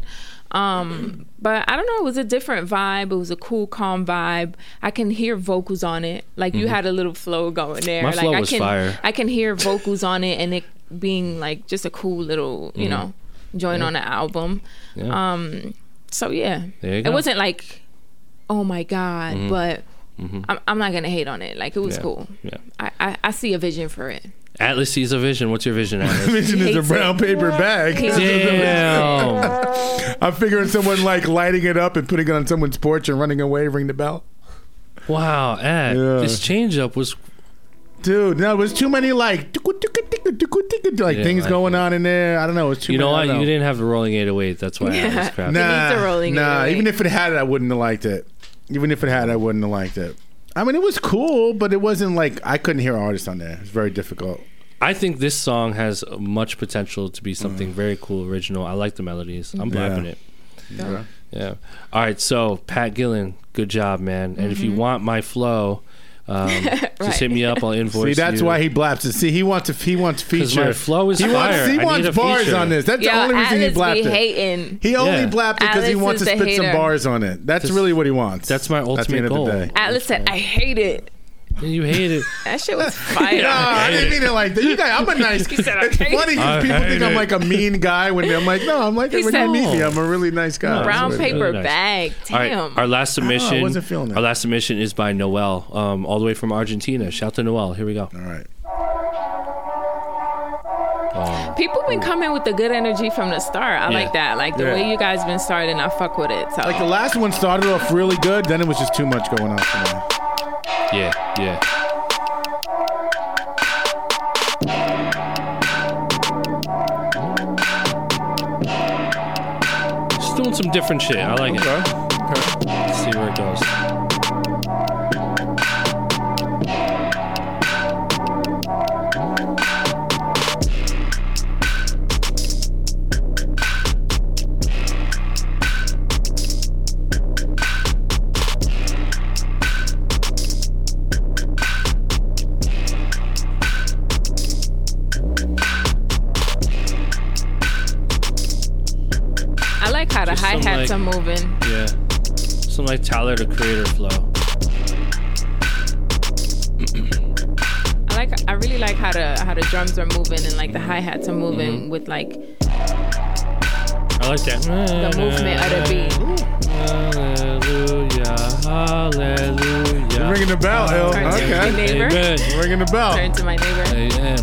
S4: Um, but I don't know. It was a different vibe. It was a cool, calm vibe. I can hear vocals on it. Like you had a little flow going there.
S3: My
S4: like
S3: flow
S4: I
S3: was
S4: can,
S3: fire.
S4: I can hear vocals on it, and it being like just a cool little, you know, join on the album.
S3: Yeah.
S4: Um, so yeah,
S3: There you
S4: it wasn't like, oh my god, but. Mm-hmm. I'm, I'm not gonna hate on it. Like it was
S3: Yeah.
S4: cool.
S3: Yeah.
S4: I, I, I see a vision for it.
S3: Atlas sees a vision. What's your vision, Atlas?
S2: Vision is a brown
S4: it.
S2: paper bag.
S3: Damn.
S2: I'm figuring someone like lighting it up and putting it on someone's porch and running away, ring the bell.
S3: Wow, Ed.
S2: Yeah.
S3: This change up was
S2: Dude, no, it was too many like like
S3: Yeah,
S2: things
S3: I-
S2: going on in there. I don't know. It's too much.
S3: You know
S2: many,
S3: what?
S2: I
S3: You didn't have the rolling 808. That's why I was crap.
S2: Nah,
S4: needs a rolling
S2: oh
S4: nah.
S2: Even if it had it, I wouldn't have liked it. Even if it had, I wouldn't have liked it. I mean, it was cool, but it wasn't like I couldn't hear artists on there. It's very difficult.
S3: I think this song has much potential to be
S2: Mm.
S3: something very cool, original. I like the melodies. I'm blapping it.
S2: Yeah.
S3: Yeah. All right. So Pat Gillen, good job, man. And if you
S2: Mm-hmm.
S3: want my flow, um, just hit me up. I'll invoice.
S2: See, that's
S3: you.
S2: why he blaps it. See, he wants to. He wants feature.
S3: my flow is
S2: he
S3: fire.
S2: wants. He
S3: I
S2: wants
S3: need a
S2: bars
S3: feature.
S2: on this. That's
S4: Yo,
S2: the only reason he
S4: Atlas
S2: blapped
S4: be
S2: it.
S4: hating.
S2: He only
S3: Yeah.
S2: blapped it because he wants to
S4: is the
S2: spit some bars on it. That's really what he wants.
S3: that's my
S2: At the
S3: ultimate
S2: end of the
S3: goal.
S2: day.
S4: Atlas said, "I hate it."
S3: You hate it.
S4: That shit was fire.
S2: No, I didn't mean it like that. You guys, I'm a nice.
S4: said,
S2: it's funny
S3: I
S2: because people
S3: hate
S2: think I'm like a mean guy when I'm like, no, I'm like
S4: He
S2: when
S4: said-
S2: you meet me, I'm a really nice guy.
S4: Brown
S3: Really
S4: paper
S3: nice.
S4: bag.
S3: All right,
S4: Damn.
S3: our last submission.
S2: wasn't feeling it.
S3: Our last submission is by Noel, um, all the way from Argentina. Shout to Noel. Here we go.
S2: All right.
S4: People been coming with the good energy from the start. I
S3: Yeah.
S4: like that. Like the
S2: Yeah.
S4: way you guys been starting, I fuck with it. So
S2: Like the last one started off really good, then it was just too much going on for me.
S3: Yeah, yeah. Doing some different shit. I like it. See
S4: I like how the hi hats
S3: like-
S4: are moving.
S3: Yeah. Some like Tyler the Creator flow.
S4: I like. I really like how the how the drums are moving and like the hi hats are moving
S3: Mm-hmm.
S4: with like
S3: I like that.
S4: the movement of the beat.
S3: Hallelujah, hallelujah.
S2: You're ringing the bell, Hill.
S4: Turn to my
S2: Okay.
S4: neighbor.
S3: Amen.
S2: You're ringing the bell.
S4: Turn to my neighbor.
S3: Amen.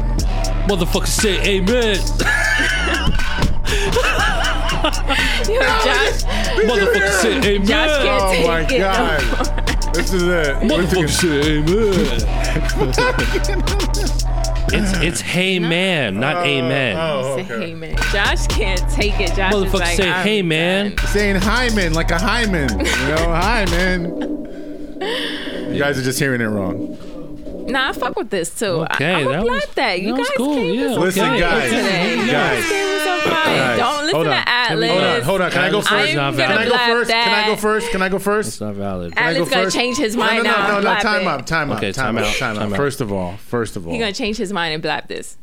S3: Motherfucker say amen.
S4: Yo, Josh,
S3: Motherfucker say amen.
S4: Josh can't
S2: Oh
S4: take
S2: my
S4: it. no
S2: God. This is it.
S3: Motherfucker say amen. it's it's hey man, not oh, amen.
S2: Oh,
S4: Say,
S2: okay.
S4: hey man, Josh can't take it. Josh is
S3: Motherfucker
S4: like,
S3: say,
S4: I'm
S3: "Hey, man."
S4: done.
S2: Saying Hyman like a Hyman. You know, Hyman. You guys are just hearing it wrong.
S4: Nah, I fuck with this too.
S3: Okay,
S4: I, I'm
S3: that
S4: that
S3: was-
S4: that. You
S3: that
S4: guys
S3: cool,
S4: came
S3: yeah.
S4: with
S2: Listen,
S4: fire
S2: guys,
S4: today.
S2: Guys.
S4: came with some fire.
S2: Guys,
S4: Don't listen
S2: hold
S4: to
S2: on.
S4: Atlas.
S2: Hold on, hold on. Can I go first?
S3: is
S4: I'm
S3: not
S2: Can I go first? Can I go first? Can I go first?
S3: It's not valid.
S2: Can I
S4: Atlas
S2: go
S4: gonna
S2: first?
S4: change his mind
S2: no, no,
S4: now.
S2: No, no, no,
S4: Blab
S2: time
S4: it.
S2: up, time up,
S3: Okay,
S2: time,
S3: time out,
S2: time
S3: time out.
S2: First of all, first of all,
S4: He gonna change his mind and blap this.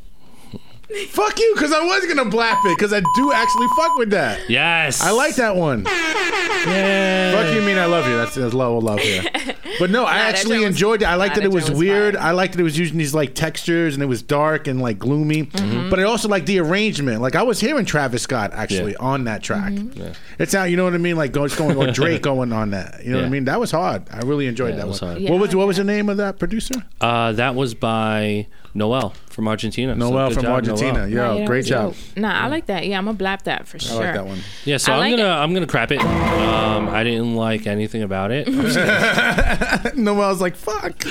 S2: fuck you, because I was gonna blap it, because I do actually fuck with that.
S3: Yes.
S2: I like that one.
S3: Yeah.
S2: Fuck you, mean I love you. That's there's low love here. But no, I actually
S4: joint was-
S2: enjoyed it. I liked that it was,
S4: was
S2: weird.
S4: fire.
S2: I liked that it was using these like textures and it was dark and like gloomy.
S4: Mm-hmm.
S2: But I also like the arrangement. Like I was hearing Travis Scott actually
S3: Yeah.
S2: on that track.
S4: Mm-hmm.
S3: Yeah.
S2: It's out. You know what I mean? Like going, going or Drake going on that. You know what I mean? That was hard. I really enjoyed
S3: Yeah,
S2: that
S3: was
S2: one.
S3: hard.
S4: Yeah,
S2: what was
S4: I
S2: what was the name of that producer?
S3: Uh, that was by Noel from Argentina.
S2: Noel
S3: good
S2: from
S3: job,
S2: Argentina.
S3: Noel.
S2: Yo,
S4: Nah, yeah,
S2: great
S4: that
S2: job.
S4: was. Nah, I like that. Yeah, I'm gonna blap that for
S2: I
S4: sure.
S2: I like that one.
S3: Yeah, so
S4: I
S3: I'm
S4: like
S3: gonna
S4: it.
S3: I'm gonna crap it. Um, I didn't like anything about it.
S2: Noel's like, fuck.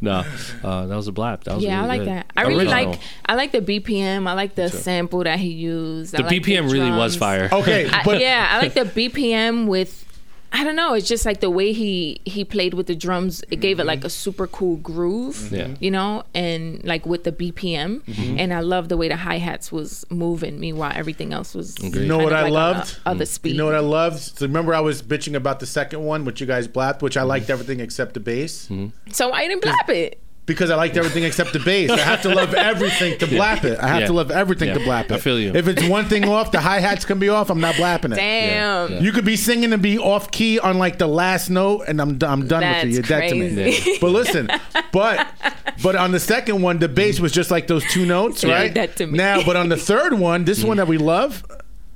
S3: no, uh, that was a blap. That was
S4: Yeah, I like
S3: good.
S4: that. I really
S3: Original.
S4: like. I like the BPM. I like the sample that he used. I
S3: the
S4: like
S3: BPM. really was fire.
S2: Okay,
S4: I, yeah, I like the BPM with. I don't know. It's just like the way he he played with the drums. It gave it like a super cool groove.
S3: Yeah.
S4: You know, and like with the BPM,
S2: Mm-hmm.
S4: and I love the way the hi hats was moving. Meanwhile, everything else was.
S3: Agreed.
S2: You know
S4: kind
S2: what
S4: of
S2: I
S4: like
S2: loved?
S4: Other speed.
S2: You know what I loved? So remember I was bitching about the second one, which you guys blapped, which I liked everything except the bass.
S3: Mm-hmm.
S4: So I didn't blap it?
S2: Because I liked everything except the bass. I have to love everything to blap it. I have
S3: Yeah.
S2: to love everything
S3: Yeah.
S2: to blap it.
S3: I feel you.
S2: If it's one thing off, the hi hats can be off. I'm not blapping it.
S4: Damn.
S3: Yeah.
S2: You could be singing and be off key on like the last note, and I'm I'm done with you. You're
S4: That's
S2: dead to me.
S4: crazy.
S2: But listen, but but on the second one, the bass was just like those two notes,
S4: You're
S2: right?
S4: dead to me.
S2: Now, but on the third one, this one that we love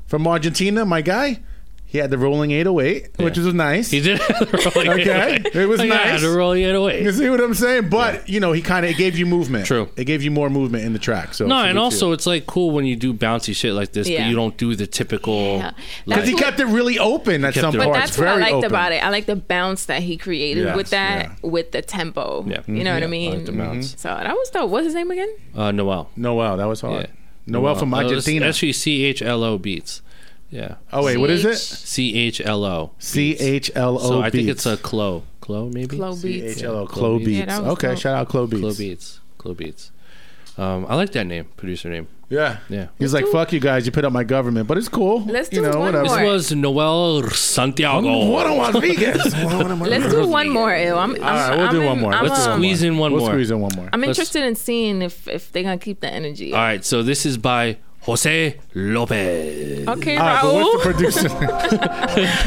S2: from Argentina, my guy, he had the rolling 808, which was nice.
S3: He did have the rolling
S2: Okay.
S3: 808.
S2: It was
S3: Like, I had
S2: nice.
S3: to roll it away.
S2: You see what I'm saying? But you know, he kind of it gave you movement.
S3: True.
S2: It gave you more movement in the track. So
S3: No, and also
S2: feel.
S3: it's like cool when you do bouncy shit like this,
S4: Yeah.
S3: but you don't do the typical.
S4: Yeah.
S2: because he kept it really open at some
S3: it
S4: But
S2: parts.
S4: that's what I liked
S2: open.
S4: about it. I like the bounce that he created
S3: Yes,
S4: with that,
S2: yeah.
S4: with the tempo.
S3: Yeah.
S4: You know what I
S3: Yeah, I
S4: mean?
S3: like the bounce.
S4: So that was dope. What's his name again?
S3: Uh, Noel.
S2: Noel, that was
S3: Yeah.
S2: hard. Noel from
S3: Uh, it's
S2: Argentina.
S3: Actually, C H L O beats. Yeah.
S2: oh wait, what is it?
S3: C H L O.
S2: C H L O.
S3: So I think it's a Clo. Clo maybe.
S4: Clo Beats.
S2: H L O.
S3: Yeah.
S2: Clo
S3: Clo
S2: Beats.
S4: Yeah,
S2: okay,
S4: dope.
S2: shout out Clo Beats.
S3: Clo Beats. Clo Beats. Um, I like that name, producer name.
S2: Yeah.
S3: Yeah.
S2: He's like,
S4: do-
S2: "Fuck you guys, you put up my government," but it's cool.
S4: Let's
S2: you
S4: do
S2: know,
S4: one
S2: whatever.
S4: more.
S3: This was Noel Santiago.
S2: Juan Rodriguez.
S4: Let's do one more. Ew. I'm, I'm,
S2: All right, we'll
S4: I'm
S2: do
S4: in-
S2: one more.
S4: I'm,
S2: Let's do
S3: Let's
S2: one
S4: um,
S3: squeeze in one
S2: we'll
S3: more.
S2: squeeze in one more.
S4: I'm
S3: Let's-
S4: interested in seeing if if they're gonna keep the energy.
S3: All right, so this is by Jose Lopez.
S4: Okay,
S2: All right, but
S4: Raul.
S2: what's the producer?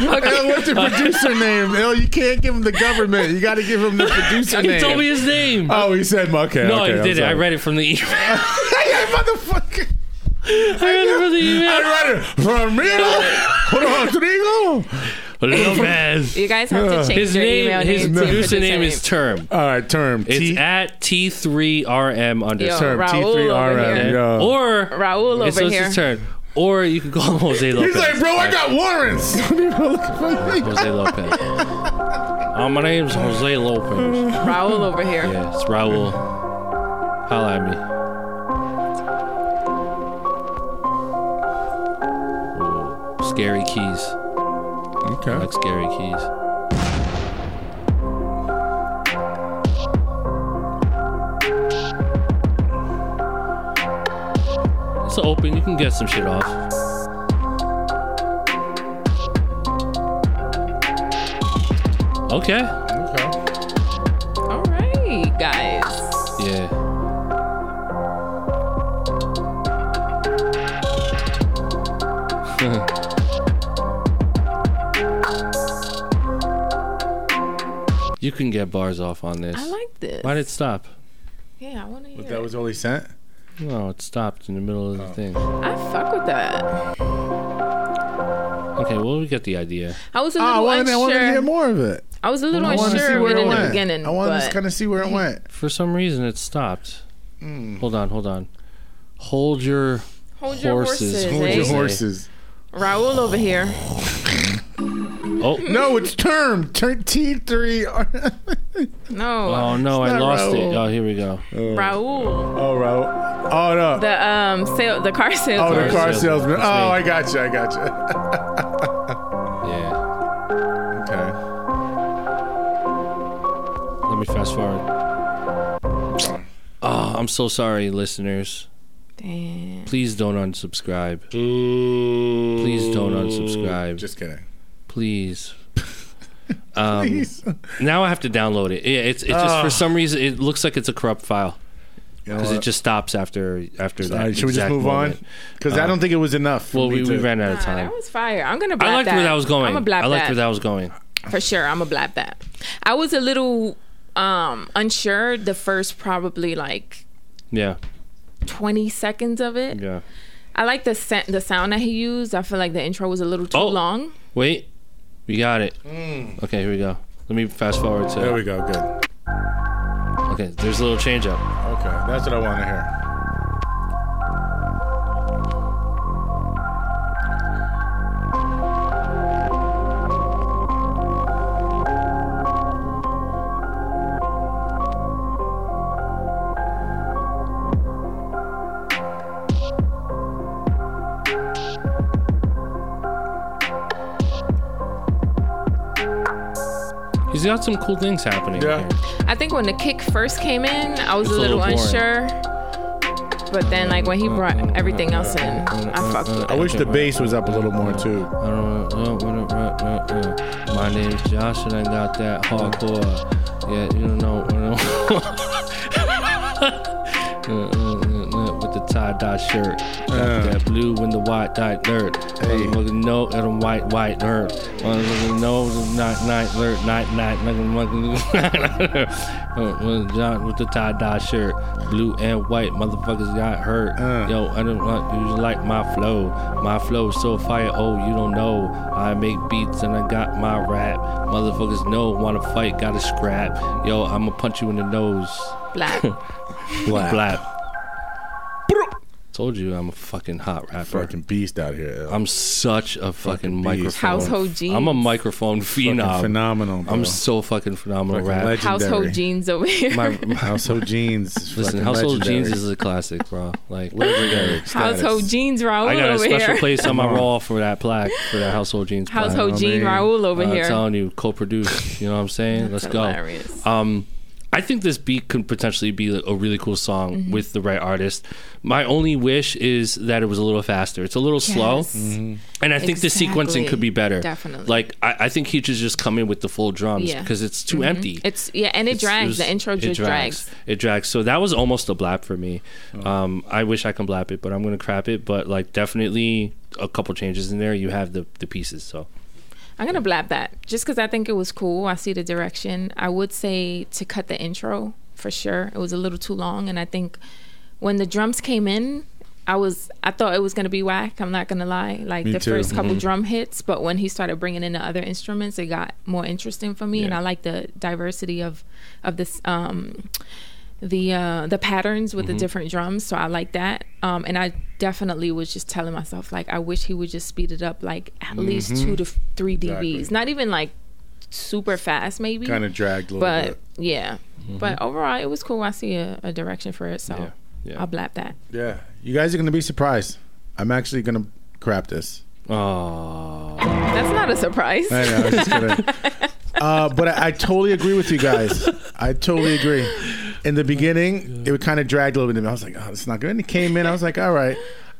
S2: Hey, what's the producer name? Yo, you can't give him the government. You got to give him the producer
S3: He
S2: name.
S3: He told me his name.
S2: Oh, he said, "Okay."
S3: no,
S2: okay,
S3: he
S2: I'm
S3: did it. I read it from the email.
S2: Hey, motherfucker!
S3: I read it from the email.
S2: I read it from Rodrigo. Rodrigo.
S3: Lopez.
S4: You guys have to change
S3: His
S4: your
S3: name,
S4: email
S3: his
S4: name to
S3: producer name
S4: name.
S3: is Term.
S2: All right, term.
S3: It's
S2: T-
S3: at T3RM underscore.
S2: term.
S4: Raul
S2: T3RM.
S4: over here.
S2: Yeah.
S3: Or
S4: Raul
S3: it's
S4: over
S3: just
S4: here.
S3: his turn. Or you can call him Jose Lopez.
S2: He's like, bro, I got warrants.
S3: Jose Lopez. Oh, my name's Jose Lopez.
S4: Raul over here.
S3: Yeah, it's Raul. Holla at me. Ooh, scary keys.
S2: Okay.
S3: Like scary keys. It's open. You can get some shit off. Okay. You can get bars off on this.
S4: I like this.
S3: Why did it stop?
S4: yeah, I want to hear.
S2: But that
S4: it.
S2: was all he sent.
S3: No, it stopped in the middle of the thing.
S4: I fuck with that.
S3: Okay, well, we get the idea.
S4: I was a
S2: Oh, I
S4: little
S2: wanted, I wanted to hear
S4: unsure.
S2: more of it.
S4: I was a little
S2: I wanted to see
S4: unsure of it
S2: it
S4: in the beginning.
S2: I wanted
S4: but
S2: to kind of see where it went.
S3: For some reason, it stopped.
S2: Hmm.
S3: Hold on, hold on. Hold your
S4: hold your
S3: horses.
S4: horses.
S3: Hold
S4: eh?
S2: Your horses.
S4: Raul over here.
S3: Oh,
S2: No, it's term. Turn T three.
S4: No,
S3: oh no, I
S2: not
S3: lost it.
S2: Raul.
S3: Oh, here we go.
S4: Raul.
S2: Oh, bro. Oh no.
S4: The um sale, the car salesman.
S2: Oh, the car
S3: salesman.
S2: salesman. Oh. I got you. I got you.
S3: Yeah.
S2: Okay.
S3: Let me fast forward. Oh, I'm so sorry, listeners.
S4: Damn.
S3: Please don't unsubscribe. Please don't unsubscribe.
S2: Just kidding.
S3: Please. Um,
S2: Please.
S3: now I have to download it. Yeah, it's it's just
S2: Ah.
S3: for some reason it looks like it's a corrupt file
S2: You know
S3: because it just stops after after that.
S2: right, should we just move
S3: moment.
S2: on? Because I don't think it was enough. For
S3: Well,
S2: me
S3: we, we ran out of
S4: Nah,
S3: time.
S4: that was fire. I'm gonna blap
S3: I liked
S4: that.
S3: where that was going.
S4: I'm gonna blap
S3: I liked
S4: that
S3: where that was going.
S4: for sure. I'm gonna blap that. I was a little um unsure the first probably like
S3: Yeah,
S4: 20 seconds of it.
S3: yeah.
S4: I like the sa- the sound that he used. I feel like the intro was a little too
S3: Oh.
S4: long.
S3: Wait, we got it. Mm. Okay, here we go. Let me fast forward to.
S2: There we go. Good.
S3: Okay, there's a little change up.
S2: Okay, that's what I want to hear.
S3: He's got some cool things happening.
S2: Yeah.
S3: here.
S4: I think when the kick first came in, I was
S3: It's
S4: a
S3: a
S4: little,
S3: little
S4: unsure. But then, like when he brought everything else in, I fucked with
S2: I wish the bass was up a little more too.
S3: I don't know. My name's Josh, and I got that hardcore. Yeah, you don't know. with the tie dye shirt.
S2: Uh.
S3: that blue and the white dye dirt.
S2: Hey.
S3: Motherfucking no and a white white dirt. Motherfucking no night night dirt night night motherfucking uh, John with the tie dye shirt. Blue and white motherfuckers got hurt.
S2: Uh.
S3: Yo, I don't want you like my flow. My flow so fire. Oh, you don't know. I make beats and I got my rap. Motherfuckers know wanna fight, gotta scrap. Yo, I'ma punch you in the nose.
S4: Black.
S2: Black.
S3: Blap. Told you I'm a fucking hot rapper.
S2: Fucking beast out here.
S3: I'm such a fucking,
S2: Fucking
S3: microphone.
S4: Household jeans.
S3: I'm a microphone
S2: Fucking
S3: phenom.
S2: phenomenal. Bro.
S3: I'm so fucking phenomenal
S2: Fucking
S3: rap.
S4: Household jeans over here.
S3: My, my
S2: household jeans.
S3: listen, household
S2: legendary.
S3: jeans is a classic, bro. Like
S2: legendary.
S4: Household jeans Raul
S3: I got a special
S4: here.
S3: place on my
S2: Come on.
S3: wall for that plaque, for that household jeans. plaque.
S4: Household
S2: I
S4: jean
S2: mean,
S4: Raul over here.
S3: I'm telling you, co-produced. You know what I'm saying?
S4: That's
S3: Let's go. Um, I think this beat could potentially be a really cool song
S4: Mm-hmm.
S3: with the right artist. My only wish is that it was a little faster. It's a little slow,
S4: Yes.
S3: and I think the sequencing could be better.
S4: Definitely.
S3: Like I, I think he should just come in with the full drums
S4: Yeah.
S3: because it's too empty.
S4: It's yeah, and it
S3: It's-
S4: drags.
S3: was-
S4: the intro
S3: it
S4: just drags.
S3: It drags. So that was almost a blap for me. Um, I wish I can blap it, but I'm gonna crap it. But like definitely a couple changes in there. You have the the pieces. So
S4: I'm gonna blap that just because I think it was cool. I see the direction. I would say to cut the intro for sure. It was a little too long, and I think when the drums came in, I was I thought it was gonna be whack. I'm not gonna lie. Like
S2: Me
S4: the
S2: too.
S4: first
S3: Mm-hmm.
S4: couple drum hits, but when he started bringing in the other instruments, it got more interesting for me, and I like the diversity of of this. Um, the uh the patterns with the different drums so i like that um and i definitely was just telling myself like i wish he would just speed it up like at least two to f- three dbs
S2: Exactly.
S4: not even like super fast maybe
S2: Kind of dragged a little
S4: but
S2: bit.
S4: yeah but overall it was cool i see a, a direction for it so
S3: Yeah, yeah.
S4: i'll blap that
S2: Yeah. You guys are going to be surprised. I'm actually going to crap this.
S3: oh,
S4: that's not a surprise
S2: I know. I was just. Uh, but I, I totally agree with you guys. I totally agree. In the beginning, it would kind of dragged a little bit. I was like, oh, it's not good. And he came in. I was like, all right.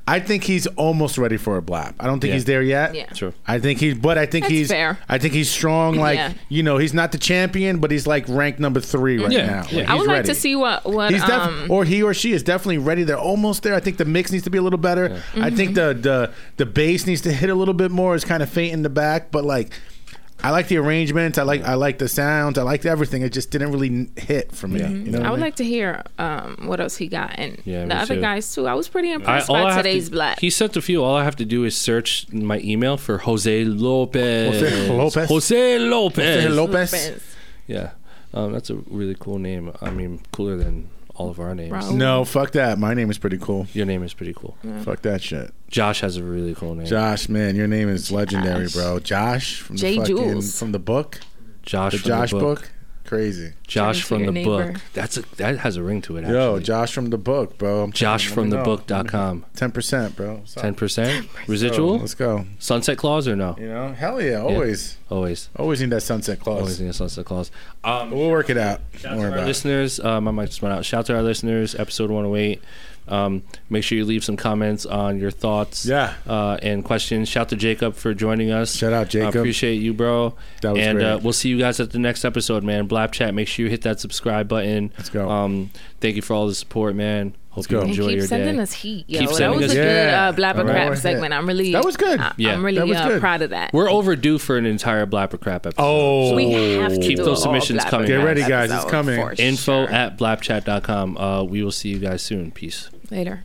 S2: I think he's almost ready for a blap. I don't think
S3: Yeah.
S2: he's there yet.
S4: Yeah.
S3: true.
S2: I think he's, but I think
S4: That's
S2: he's,
S4: fair.
S2: I think he's strong. Like
S4: Yeah.
S2: you know, he's not the champion, but he's like ranked number three right
S3: Yeah,
S2: now.
S3: yeah.
S2: Like,
S4: i
S2: he's
S4: would like
S2: ready.
S4: to see what what
S2: He's def-
S4: um
S2: or he or she is definitely ready. They're almost there. I think the mix needs to be a little better. I think the the the bass needs to hit a little bit more. It's kind of faint in the back, but like I like the arrangements. I like I like the sounds. I liked everything. It just didn't really hit for me. You know
S4: I would
S2: mean?
S4: like to hear um, what else he got, and
S3: Yeah,
S4: the other
S3: too.
S4: guys too. I was pretty
S3: I,
S4: impressed
S3: all I
S4: by
S3: have
S4: today's
S3: to,
S4: black.
S3: He sent a few. All I have to do is search my email for Jose Lopez.
S2: Jose Lopez?
S3: Jose Lopez.
S2: Jose Lopez.
S3: Yeah, um, that's a really cool name. I mean, cooler than all of our names.
S4: Raul.
S2: No, fuck that. My name is pretty cool.
S3: Your name is pretty cool.
S2: Fuck that shit.
S3: Josh has a really cool name.
S2: Josh, man, your name is legendary,
S4: Josh.
S2: bro. Josh from
S4: J.
S2: the fucking
S4: Jules.
S2: from the book,
S3: Josh
S2: the
S3: from
S2: Josh
S3: the book.
S2: book. Crazy.
S3: Josh from the
S4: your
S3: book. That's a that has a ring to it. Actually.
S2: Yo, Josh from the book, bro. I'm
S3: Josh from the
S2: let me know.
S3: book.com.
S2: Ten percent, bro.
S3: Ten percent
S2: so,
S3: residual.
S2: let's go.
S3: Sunset clause or no?
S2: You know, hell yeah, always,
S3: Always,
S2: always need that sunset clause.
S3: always need a sunset clause. Um,
S2: we'll work it out.
S3: Shout
S2: Don't
S3: out to our listeners. Um, I might just went out. Shout out to our listeners. Episode 108. Um, make sure you leave some comments on your thoughts
S2: Yeah.
S3: uh, and questions. Shout to Jacob for joining us.
S2: Shout out,
S3: I
S2: Jacob.
S3: appreciate you, bro.
S2: That was
S3: and
S2: great.
S3: Uh, we'll see you guys at the next episode, man. Blap Chat. Make sure you hit that subscribe button.
S2: Let's go.
S3: Um, thank you for all the support, man. Hope
S2: go.
S3: you
S2: And
S4: And
S3: enjoy
S4: keep
S3: your
S4: sending
S3: day.
S4: us heat, yo.
S3: Keep
S4: that
S3: sending
S4: was
S3: us-
S4: a good
S2: Yeah.
S4: uh, blabber
S2: All right.
S4: crap segment. I'm really
S2: That was good.
S4: I,
S3: Yeah.
S4: I'm really
S2: was
S4: uh,
S2: good.
S4: proud of that.
S3: We're overdue for an entire Blapper Crap episode.
S2: Oh,
S4: we have to
S3: Keep
S4: do
S3: those
S4: a
S3: submissions
S4: all
S3: coming.
S4: blabber
S3: Get
S2: ready, guys. It's
S4: episode
S2: coming.
S4: for
S3: Info
S4: sure.
S3: at blapchat.com. Uh, we will see you guys soon. Peace.
S4: later.